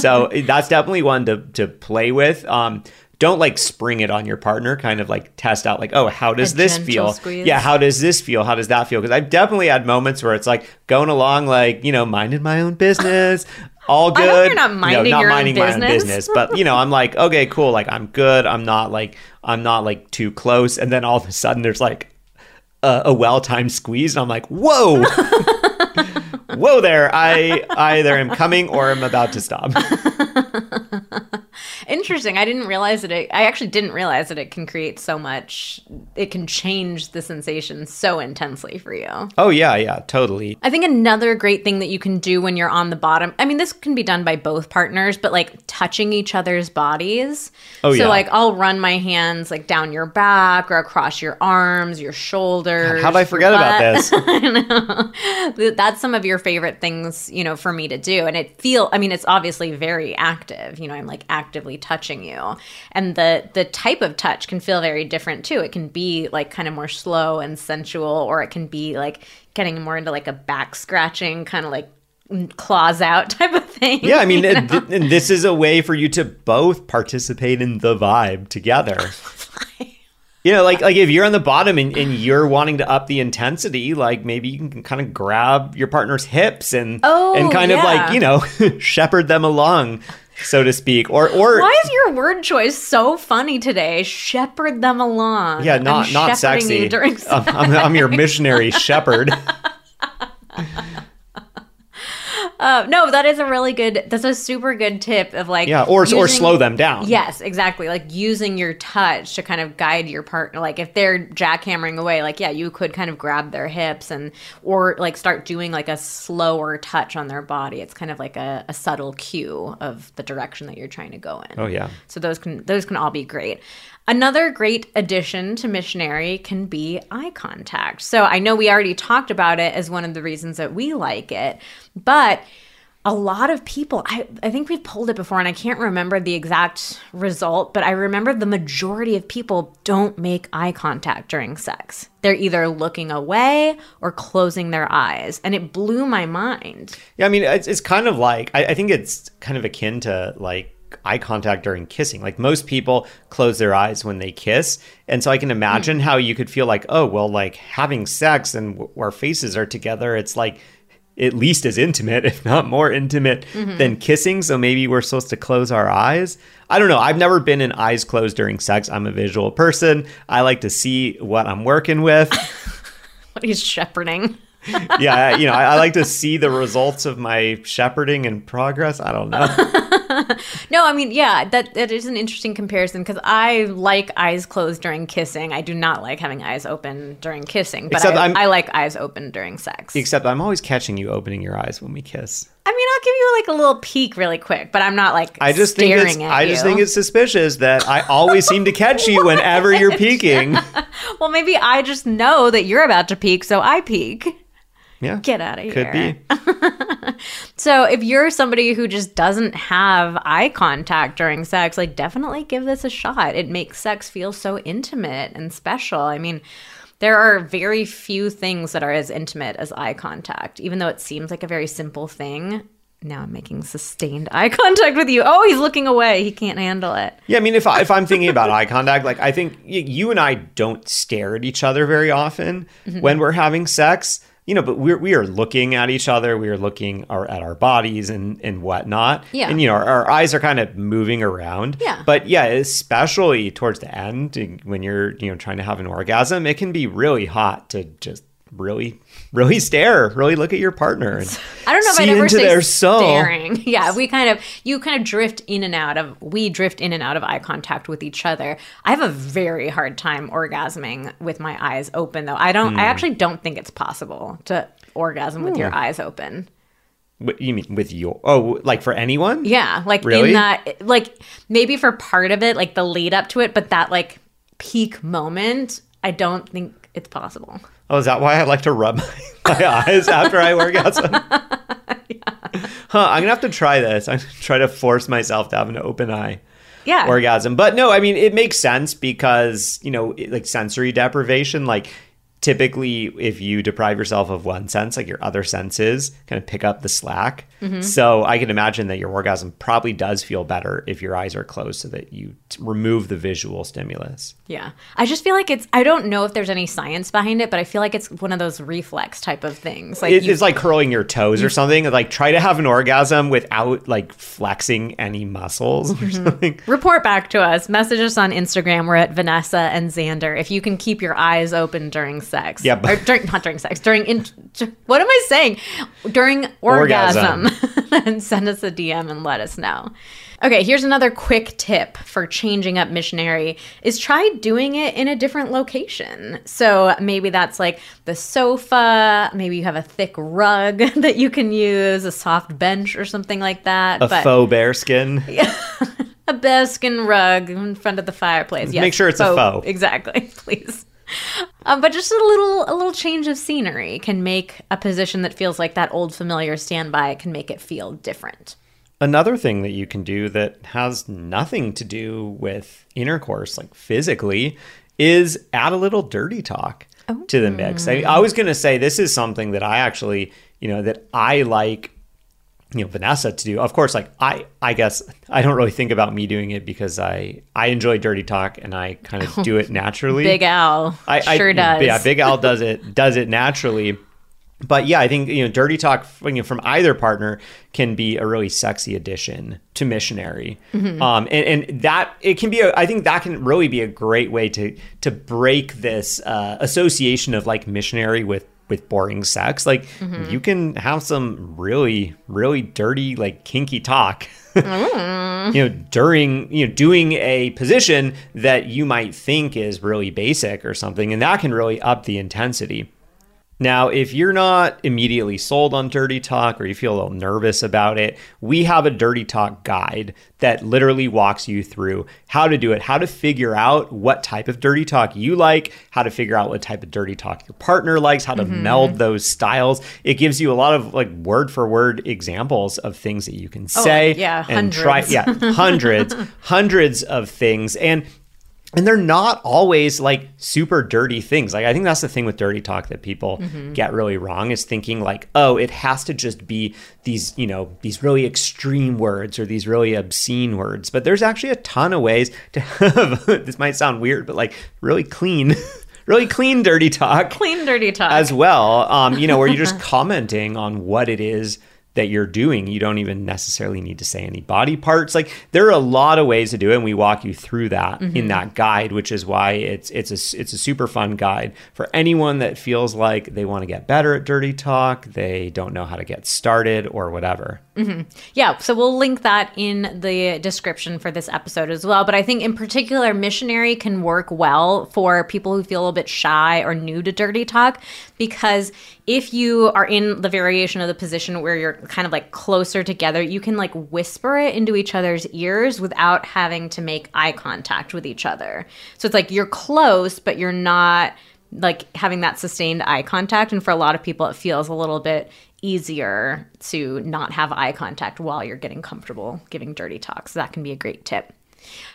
A: So that's definitely one to to play with. Um, don't like spring it on your partner. Kind of like test out, like, oh, how does
B: A
A: this feel?
B: squeeze.
A: Yeah, how does this feel? How does that feel? Because I've definitely had moments where it's like going along, like you know, minding my own business. All good.
B: I you're not
A: You know,
B: minding
A: not
B: own
A: minding my own
B: business.
A: business, but you know, I'm like, okay, cool. Like I'm good. I'm not like I'm not like too close. And then all of a sudden, there's like a, a well-timed squeeze, and I'm like, whoa, whoa there. I either am coming or I'm about to stop.
B: Interesting. I didn't realize that it. I actually didn't realize that it can create so much. It can change the sensation so intensely for you.
A: Oh yeah, yeah, totally.
B: I think another great thing that you can do when you're on the bottom. I mean, this can be done by both partners, but like touching each other's bodies.
A: Oh,
B: so
A: yeah.
B: So, like I'll run my hands like down your back or across your arms, your shoulders.
A: How did I forget about this?
B: I know. That's some of your favorite things, you know, for me to do. And it feel I mean, it's obviously very active. You know, I'm like actively touching you. And the the type of touch can feel very different too. It can be like kind of more slow and sensual, or it can be like getting more into like a back scratching, kind of like claws out type of thing.
A: Yeah, I mean,
B: you know?
A: th- and this is a way for you to both participate in the vibe together. You know, like like if you're on the bottom and, and you're wanting to up the intensity, like maybe you can kind of grab your partner's hips and
B: Oh,
A: and kind of like you know shepherd them along, so to speak, or or
B: Why is your word choice so funny today? Shepherd them along.
A: yeah, not
B: I'm
A: not sexy.
B: You during
A: I'm, I'm, I'm your missionary shepherd.
B: Uh, no, that is a really good. That's a super good tip of like
A: Yeah, or or slow them down.
B: Yes, exactly. Like using your touch to kind of guide your partner. Like if they're jackhammering away, like yeah, you could kind of grab their hips and or like start doing like a slower touch on their body. It's kind of like a, a subtle cue of the direction that you're trying to go in.
A: Oh yeah.
B: So those can those can all be great. Another great addition to missionary can be eye contact. So I know we already talked about it as one of the reasons that we like it, but a lot of people I, I think we've pulled it before and I can't remember the exact result, but I remember the majority of people don't make eye contact during sex. They're either looking away or closing their eyes. And it blew my mind.
A: Yeah, I mean, it's, it's kind of like I, I think it's kind of akin to like eye contact during kissing. Like most people close their eyes when they kiss, and so I can imagine how you could feel like, oh, well, like having sex and w- our faces are together, it's like at least as intimate, if not more intimate mm-hmm. than kissing. So maybe we're supposed to close our eyes. I don't know. I've never been in eyes closed during sex. I'm a visual person. I like to see what I'm working with.
B: What he's shepherding.
A: Yeah, you know, I, I like to see the results of my shepherding and progress. I don't know.
B: No, I mean, yeah, that that is an interesting comparison because I like eyes closed during kissing. I do not like having eyes open during kissing, but I,
A: I'm-
B: like eyes open during sex.
A: Except I'm always catching you opening your eyes when we kiss.
B: I mean, I'll give you like a little peek really quick, but I'm not like
A: I just think
B: staring
A: it's I
B: you.
A: just think it's suspicious that I always seem to catch you whenever you're peeking.
B: well, maybe I just know that you're about to peek, so I peek.
A: Yeah.
B: Get out of here.
A: Could be.
B: so if you're somebody who just doesn't have eye contact during sex, like definitely give this a shot. It makes sex feel so intimate and special. I mean, there are very few things that are as intimate as eye contact, even though it seems like a very simple thing. Now I'm making sustained eye contact with you. Oh, he's looking away. He can't handle it.
A: Yeah, I mean, if I, if I'm thinking about eye contact, like I think you and I don't stare at each other very often
B: Mm-hmm.
A: when we're having sex. You know, but we're we are looking at each other. We are looking our, at our bodies and and whatnot.
B: Yeah.
A: and you know, our, our eyes are kind of moving around.
B: Yeah.
A: but yeah, especially towards the end when you're you know trying to have an orgasm, it can be really hot to just really really stare, really look at your partner. And
B: I don't know if I'd ever
A: into their soul.
B: staring. Yeah, we kind of you kind of drift in and out of we drift in and out of eye contact with each other. I have a very hard time orgasming with my eyes open though. I don't
A: Hmm.
B: I actually don't think it's possible to orgasm with your eyes open.
A: What you mean with your oh like for anyone?
B: Yeah, like
A: Really?
B: in that like maybe for part of it, like the lead up to it, but that like peak moment, I don't think it's possible.
A: Oh, is that why I like to rub my, my eyes after I orgasm? Huh, I'm gonna have to try this. I'm gonna try to force myself to have an open eye
B: Yeah.
A: orgasm. But no, I mean it makes sense because you know, it- like sensory deprivation, like typically if you deprive yourself of one sense, like your other senses kind of pick up the slack.
B: Mm-hmm.
A: So I can imagine that your orgasm probably does feel better if your eyes are closed, so that you t- remove the visual stimulus.
B: Yeah. I just feel like it's I don't know if there's any science behind it, but I feel like it's one of those reflex type of things. Like
A: It-
B: you,
A: it's like curling your toes or something. Like try to have an orgasm without like flexing any muscles or
B: Mm-hmm.
A: something.
B: report back to us. Message us on Instagram. We're at Vanessa and Xander. If you can keep your eyes open during sex.
A: Yeah, but-
B: or during not during sex. During in, what am I saying? During orgasm. and send us a DM and let us know. Okay, here's another quick tip for changing up missionary is try doing it in a different location. So maybe that's like the sofa, maybe you have a thick rug that you can use, a soft bench or something like that.
A: A
B: but
A: faux bear skin.
B: a baskin rug in front of the fireplace. Yes,
A: Make sure it's a faux.
B: Exactly, please. Um, but just a little, a little change of scenery can make a position that feels like that old familiar standby can make it feel different.
A: Another thing that you can do that has nothing to do with intercourse, like physically, is add a little dirty talk to the mix. I, I was going to say this is something that I actually, you know, that I like you know Vanessa to do. Of course, like I I guess I don't really think about me doing it because I I enjoy dirty talk and I kind of do it naturally.
B: Big Al
A: I, I-
B: sure does.
A: Yeah, Big Al does it does it naturally. But yeah, I think you know dirty talk you know, from either partner can be a really sexy addition to missionary,
B: Mm-hmm.
A: um, and, and that it can be. A, I think that can really be a great way to to break this uh, association of like missionary with with boring sex. Like
B: Mm-hmm.
A: you can have some really really dirty like kinky talk.
B: Mm.
A: you know during you know doing a position that you might think is really basic or something and that can really up the intensity now if you're not immediately sold on dirty talk or you feel a little nervous about it we have a dirty talk guide that literally walks you through how to do it how to figure out what type of dirty talk you like how to figure out what type of dirty talk your partner likes how to mm-hmm. meld those styles. It gives you a lot of like word for word examples of things that you can oh, say
B: yeah,
A: and try
B: hundreds.
A: yeah hundreds hundreds of things. And and they're not always like super dirty things like i think that's the thing with dirty talk that people get really wrong is thinking like oh it has to just be these you know these really extreme words or these really obscene words but there's actually a ton of ways to have this might sound weird but like really clean really clean dirty talk
B: Clean dirty talk.
A: as well. Um, you know, where you're just commenting on what it is that you're doing. You don't even necessarily need to say any body parts. Like there are a lot of ways to do it, and we walk you through that in mm-hmm. that guide, which is why it's it's a it's a super fun guide for anyone that feels like they want to get better at dirty talk, they don't know how to get started or whatever. Mm-hmm.
B: Yeah, so we'll link that in the description for this episode as well. But I think in particular, missionary can work well for people who feel a little bit shy or new to dirty talk because if you are in the variation of the position where you're kind of like closer together, you can like whisper it into each other's ears without having to make eye contact with each other. So it's like you're close, but you're not like having that sustained eye contact and for a lot of people it feels a little bit easier to not have eye contact while you're getting comfortable giving dirty talks. So that can be a great tip.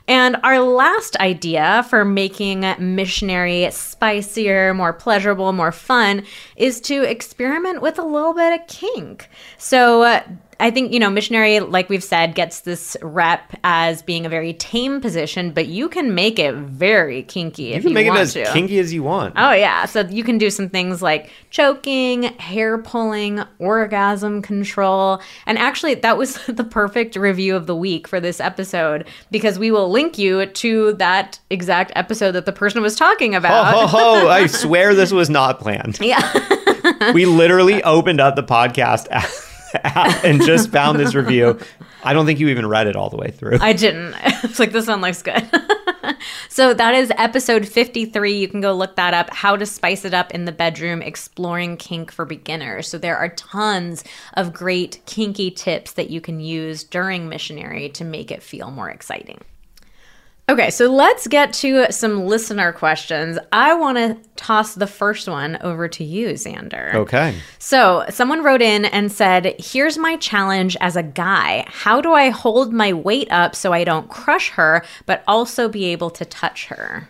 B: And our last idea for making missionary spicier, more pleasurable, more fun is to experiment with a little bit of kink. So, I think, you know, missionary, like we've said, gets this rep as being a very tame position, but you can make it very kinky
A: You
B: if
A: can
B: you
A: make it as
B: to.
A: kinky as you want.
B: Oh yeah, so you can do some things like choking, hair pulling, orgasm control. And actually that was the perfect review of the week for this episode because we will link you to that exact episode that the person was talking about.
A: ho ho! I swear this was not planned.
B: Yeah.
A: We literally opened up the podcast app, app and just found this review. I don't think you even read it all the way through.
B: I didn't. It's like this one looks good. so that is episode 53. You can go look that up. How to spice it up in the bedroom, exploring kink for beginners. So there are tons of great kinky tips that you can use during missionary to make it feel more exciting. Okay, so let's get to some listener questions. I want to toss the first one over to you, Xander.
A: okay.
B: So, someone wrote in and said, Here's my challenge as a guy. How do I hold my weight up so I don't crush her, but also be able to touch her?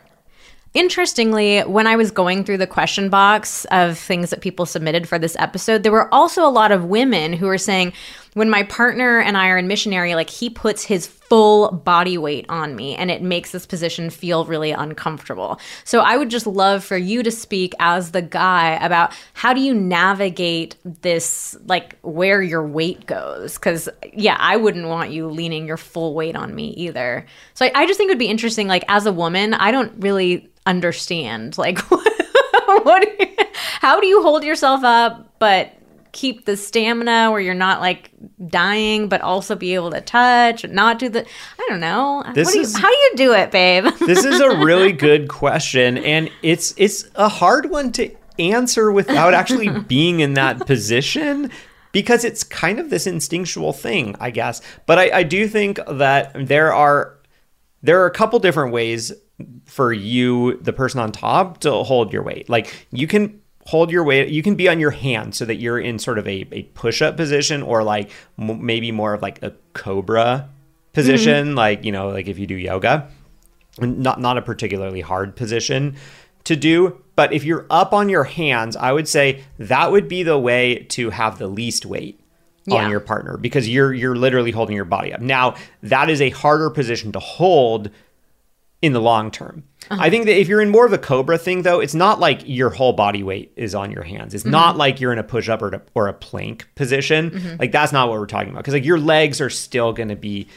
B: Interestingly, when I was going through the question box of things that people submitted for this episode, there were also a lot of women who were saying, when my partner and I are in missionary, like he puts his full body weight on me and it makes this position feel really uncomfortable. So I would just love for you to speak as the guy about how do you navigate this, like where your weight goes? Because, yeah, I wouldn't want you leaning your full weight on me either. So I, I just think it would be interesting, like as a woman, I don't really understand, like, what, how do you hold yourself up, but keep the stamina where you're not like dying, but also be able to touch, not do the. I don't know.
A: This
B: What do you-
A: is-
B: how do you do it, babe?
A: This is a really good question, and it's it's a hard one to answer without actually being in that position because it's kind of this instinctual thing, I guess. But I, I do think that there are there are a couple different ways for you, the person on top, to hold your weight. Like you can hold your weight, you can be on your hand so that you're in sort of a, a push up position or like m- maybe more of like a cobra position, mm-hmm. like, you know, like if you do yoga. Not not a particularly hard position to do but if you're up on your hands i would say that would be the way to have the least weight
B: Yeah.
A: on your partner because you're you're literally holding your body up. Now that is a harder position to hold in the long term i uh-huh. think that if you're in more of a cobra thing though it's not like your whole body weight is on your hands it's not mm-hmm. like you're in a push-up or, a- or a plank position mm-hmm. like that's not what we're talking about because like your legs are still going to be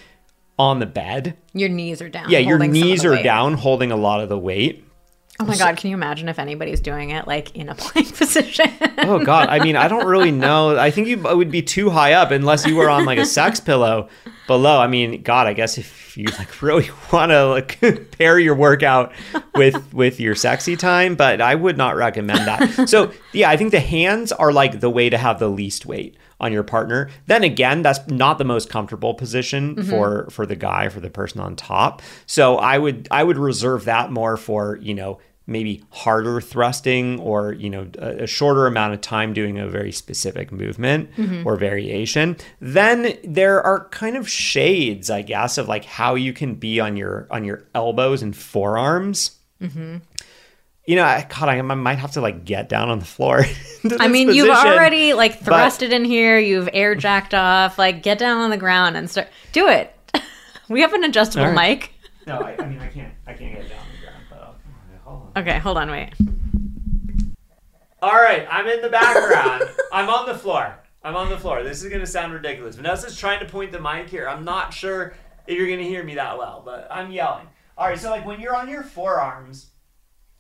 A: on the bed
B: Your knees are down.
A: yeah, your
B: holding some of
A: knees are
B: weight.
A: down, holding a lot of the weight.
B: Oh my god, can you imagine if anybody's doing it like in a plank position?
A: Oh God, I mean, I don't really know. I think you would be too high up unless you were on like a sex pillow below. I mean, God, I guess if you like really want to like pair your workout with with your sexy time, but I would not recommend that. So yeah, I think the hands are like the way to have the least weight on your partner. Then again, that's not the most comfortable position mm-hmm. for for the guy, for the person on top. So I would I would reserve that more for, you know, maybe harder thrusting or you know a, a shorter amount of time doing a very specific movement mm-hmm. or variation then there are kind of shades i guess of like how you can be on your on your elbows and forearms mm-hmm. you know I, god I, I might have to like get down on the floor
B: I
A: this
B: mean, you've already like thrusted in here, you've air jacked off, like get down on the ground and start do it. we have an adjustable
A: All right.
B: mic.
A: no I, I mean i can't i can't get down on the ground but I'll, hold on.
B: Okay, hold on, wait.
A: All right, I'm in the background. I'm on the floor. I'm on the floor. This is gonna sound ridiculous. Vanessa's trying to point the mic here. I'm not sure if you're gonna hear me that well, but I'm yelling. All right, so like when you're on your forearms,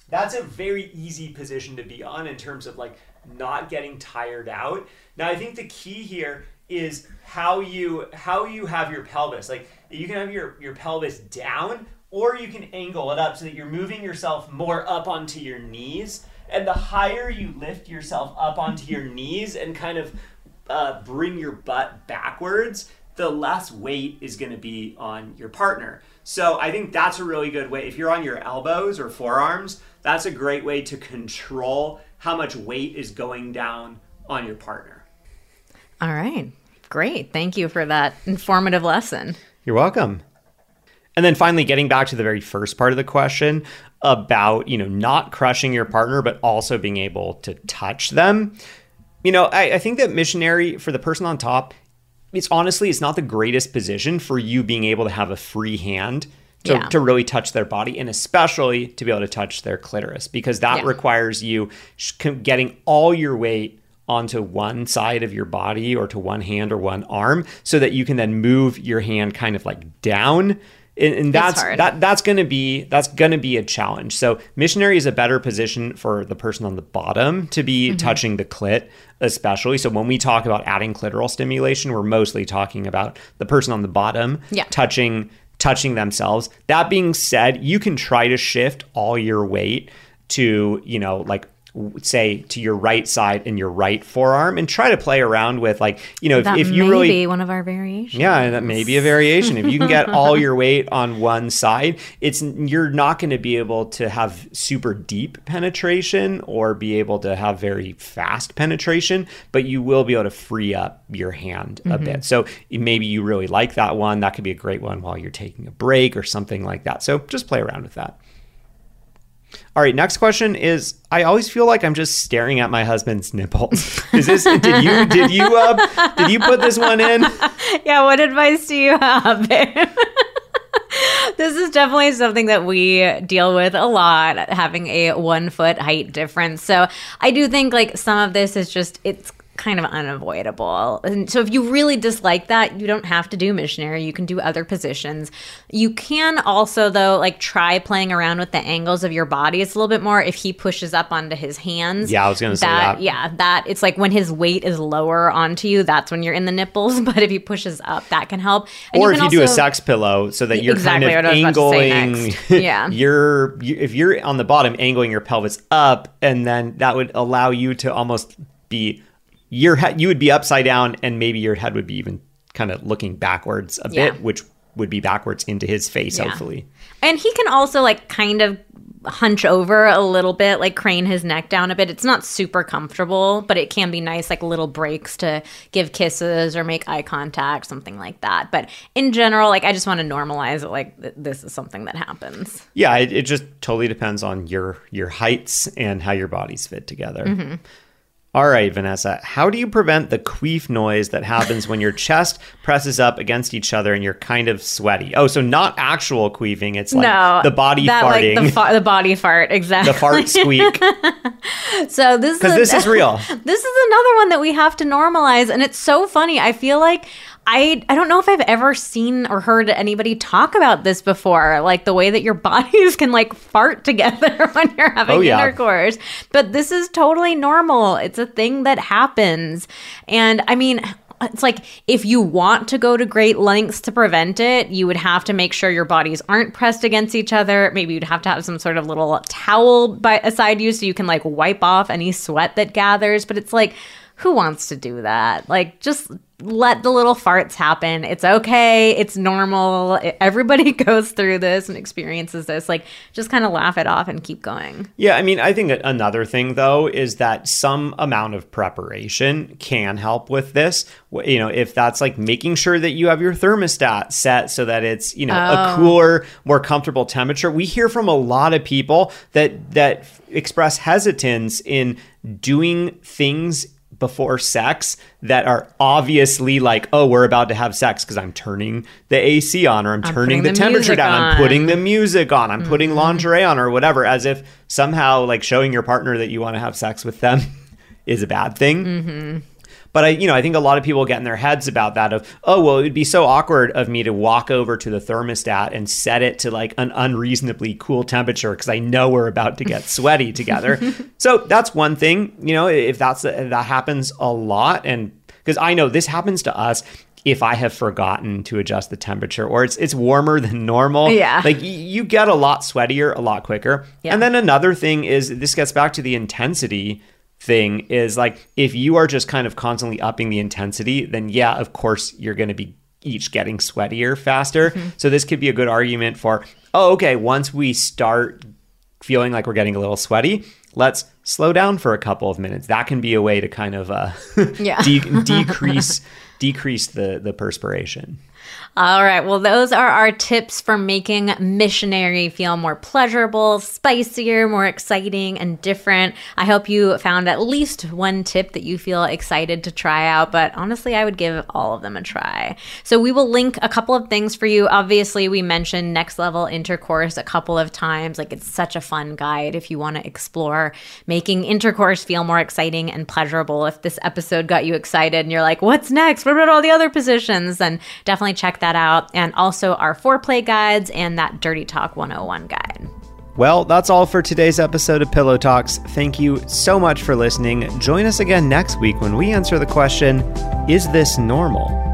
A: that's a very easy position to be on in terms of like not getting tired out. Now I think the key here is how you how you have your pelvis. Like you can have your your pelvis down or you can angle it up so that you're moving yourself more up onto your knees. And the higher you lift yourself up onto your knees and kind of uh, bring your butt backwards, the less weight is going to be on your partner. So I think that's a really good way. If you're on your elbows or forearms, that's a great way to control how much weight is going down on your partner.
B: All right. Great. Thank you for that informative lesson.
A: You're welcome. And then finally, getting back to the very first part of the question about, you know, not crushing your partner, but also being able to touch them. You know, I, I think that missionary for the person on top, it's honestly, it's not the greatest position for you being able to have a free hand to,
B: Yeah.
A: to really touch their body and especially to be able to touch their clitoris because that
B: Yeah.
A: requires you getting all your weight onto one side of your body or to one hand or one arm so that you can then move your hand kind of like down and, and that's that that's going to be that's going to be a challenge so missionary is a better position for the person on the bottom to be
B: Mm-hmm.
A: touching the clit especially so when we talk about adding clitoral stimulation we're mostly talking about the person on the bottom
B: Yeah.
A: touching touching themselves that being said you can try to shift all your weight to you know like say to your right side and your right forearm and try to play around with like you know if,
B: That
A: if you really
B: be one of our variations.
A: yeah, that may be a variation. If you can get all your weight on one side, it's you're not going to be able to have super deep penetration or be able to have very fast penetration, but you will be able to free up your hand a mm-hmm. bit. So maybe you really like that one. That could be a great one while you're taking a break or something like that. So just play around with that. All right, next question is I always feel like I'm just staring at my husband's nipples. Is this did you did you uh, did you put this one in?
B: Yeah, what advice do you have, this is definitely something that we deal with a lot, having a one foot height difference. So I do think like some of this is just, it's kind of unavoidable. And so if you really dislike that, you don't have to do missionary. You can do other positions. You can also though like try playing around with the angles of your body. It's a little bit more if he pushes up onto his hands.
A: Yeah, I was gonna say that.
B: Yeah, that it's like when his weight is lower onto you, that's when you're in the nipples. But if he pushes up, that can help. And
A: or if
B: can
A: you do a sex pillow so that you're
B: Exactly
A: kind of
B: I was about to say
A: angling.
B: Yeah.
A: your you, if you're on the bottom angling your pelvis up and then that would allow you to almost be your head you would be upside down and maybe your head would be even kind of looking backwards a
B: Yeah.
A: bit which would be backwards into his face
B: Yeah.
A: hopefully
B: And he can also like kind of hunch over a little bit, like crane his neck down a bit. It's not super comfortable, but it can be nice, like little breaks to give kisses or make eye contact, something like that. But in general, like I just want to normalize it. Like th- this is something that happens.
A: yeah it, it just totally depends on your your heights and how your bodies fit together
B: Mm-hmm.
A: All right, Vanessa, how do you prevent the queef noise that happens when your chest presses up against each other and you're kind of sweaty? Oh, so not actual queefing, it's like
B: no,
A: the body
B: that,
A: farting,
B: like the, fa- the body fart, exactly.
A: the fart squeak,
B: So this
A: because
B: is
A: this is real.
B: this is another one that we have to normalize and it's so funny i feel like I, I don't know if I've ever seen or heard anybody talk about this before, like the way that your bodies can like fart together when you're having
A: Oh, yeah.
B: intercourse. But this is totally normal. It's a thing that happens. And I mean, it's like if you want to go to great lengths to prevent it, you would have to make sure your bodies aren't pressed against each other. Maybe you'd have to have some sort of little towel by aside you so you can like wipe off any sweat that gathers. But it's like, who wants to do that? Like, just let the little farts happen. It's okay. It's normal. Everybody goes through this and experiences this. Like, just kind of laugh it off and keep going.
A: Yeah, I mean, I think another thing though is that some amount of preparation can help with this. You know, if that's like making sure that you have your thermostat set so that it's, you know, a
B: Oh.
A: cooler, more comfortable temperature. We hear from a lot of people that that express hesitance in doing things before sex that are obviously like, oh, we're about to have sex because I'm turning the AC on or I'm, turning
B: putting
A: the,
B: the
A: temperature down. I'm
B: on. Mm-hmm.
A: putting the music on. I'm putting lingerie on or whatever, as if somehow like showing your partner that you want to have sex with them is a bad thing.
B: Mm-hmm.
A: But I, you know, I think a lot of people get in their heads about that of, oh, well, it would be so awkward of me to walk over to the thermostat and set it to like an unreasonably cool temperature because I know we're about to get sweaty together. So that's one thing, you know, if that's if that happens a lot, and because I know this happens to us. If I have forgotten to adjust the temperature, or it's it's warmer than normal,
B: Yeah.
A: like you get a lot sweatier a lot quicker.
B: Yeah.
A: And then another thing is this gets back to the intensity thing is like if you are just kind of constantly upping the intensity, then yeah, of course you're going to be each getting sweatier faster. So this could be a good argument for, oh, okay, once we start feeling like we're getting a little sweaty, let's slow down for a couple of minutes. That can be a way to kind of uh,
B: Yeah.
A: de- decrease decrease the the perspiration.
B: All right. Well, those are our tips for making missionary feel more pleasurable, spicier, more exciting, and different. I hope you found at least one tip that you feel excited to try out, but honestly, I would give all of them a try. So, we will link a couple of things for you. Obviously, we mentioned next level intercourse a couple of times. Like, it's such a fun guide if you want to explore making intercourse feel more exciting and pleasurable. If this episode got you excited and you're like, what's next? What about all the other positions? Then definitely check that out. And also our foreplay guides and that Dirty Talk 101 guide.
A: Well, that's all for today's episode of Pillow Talks. Thank you so much for listening. Join us again next week when we answer the question Is this normal?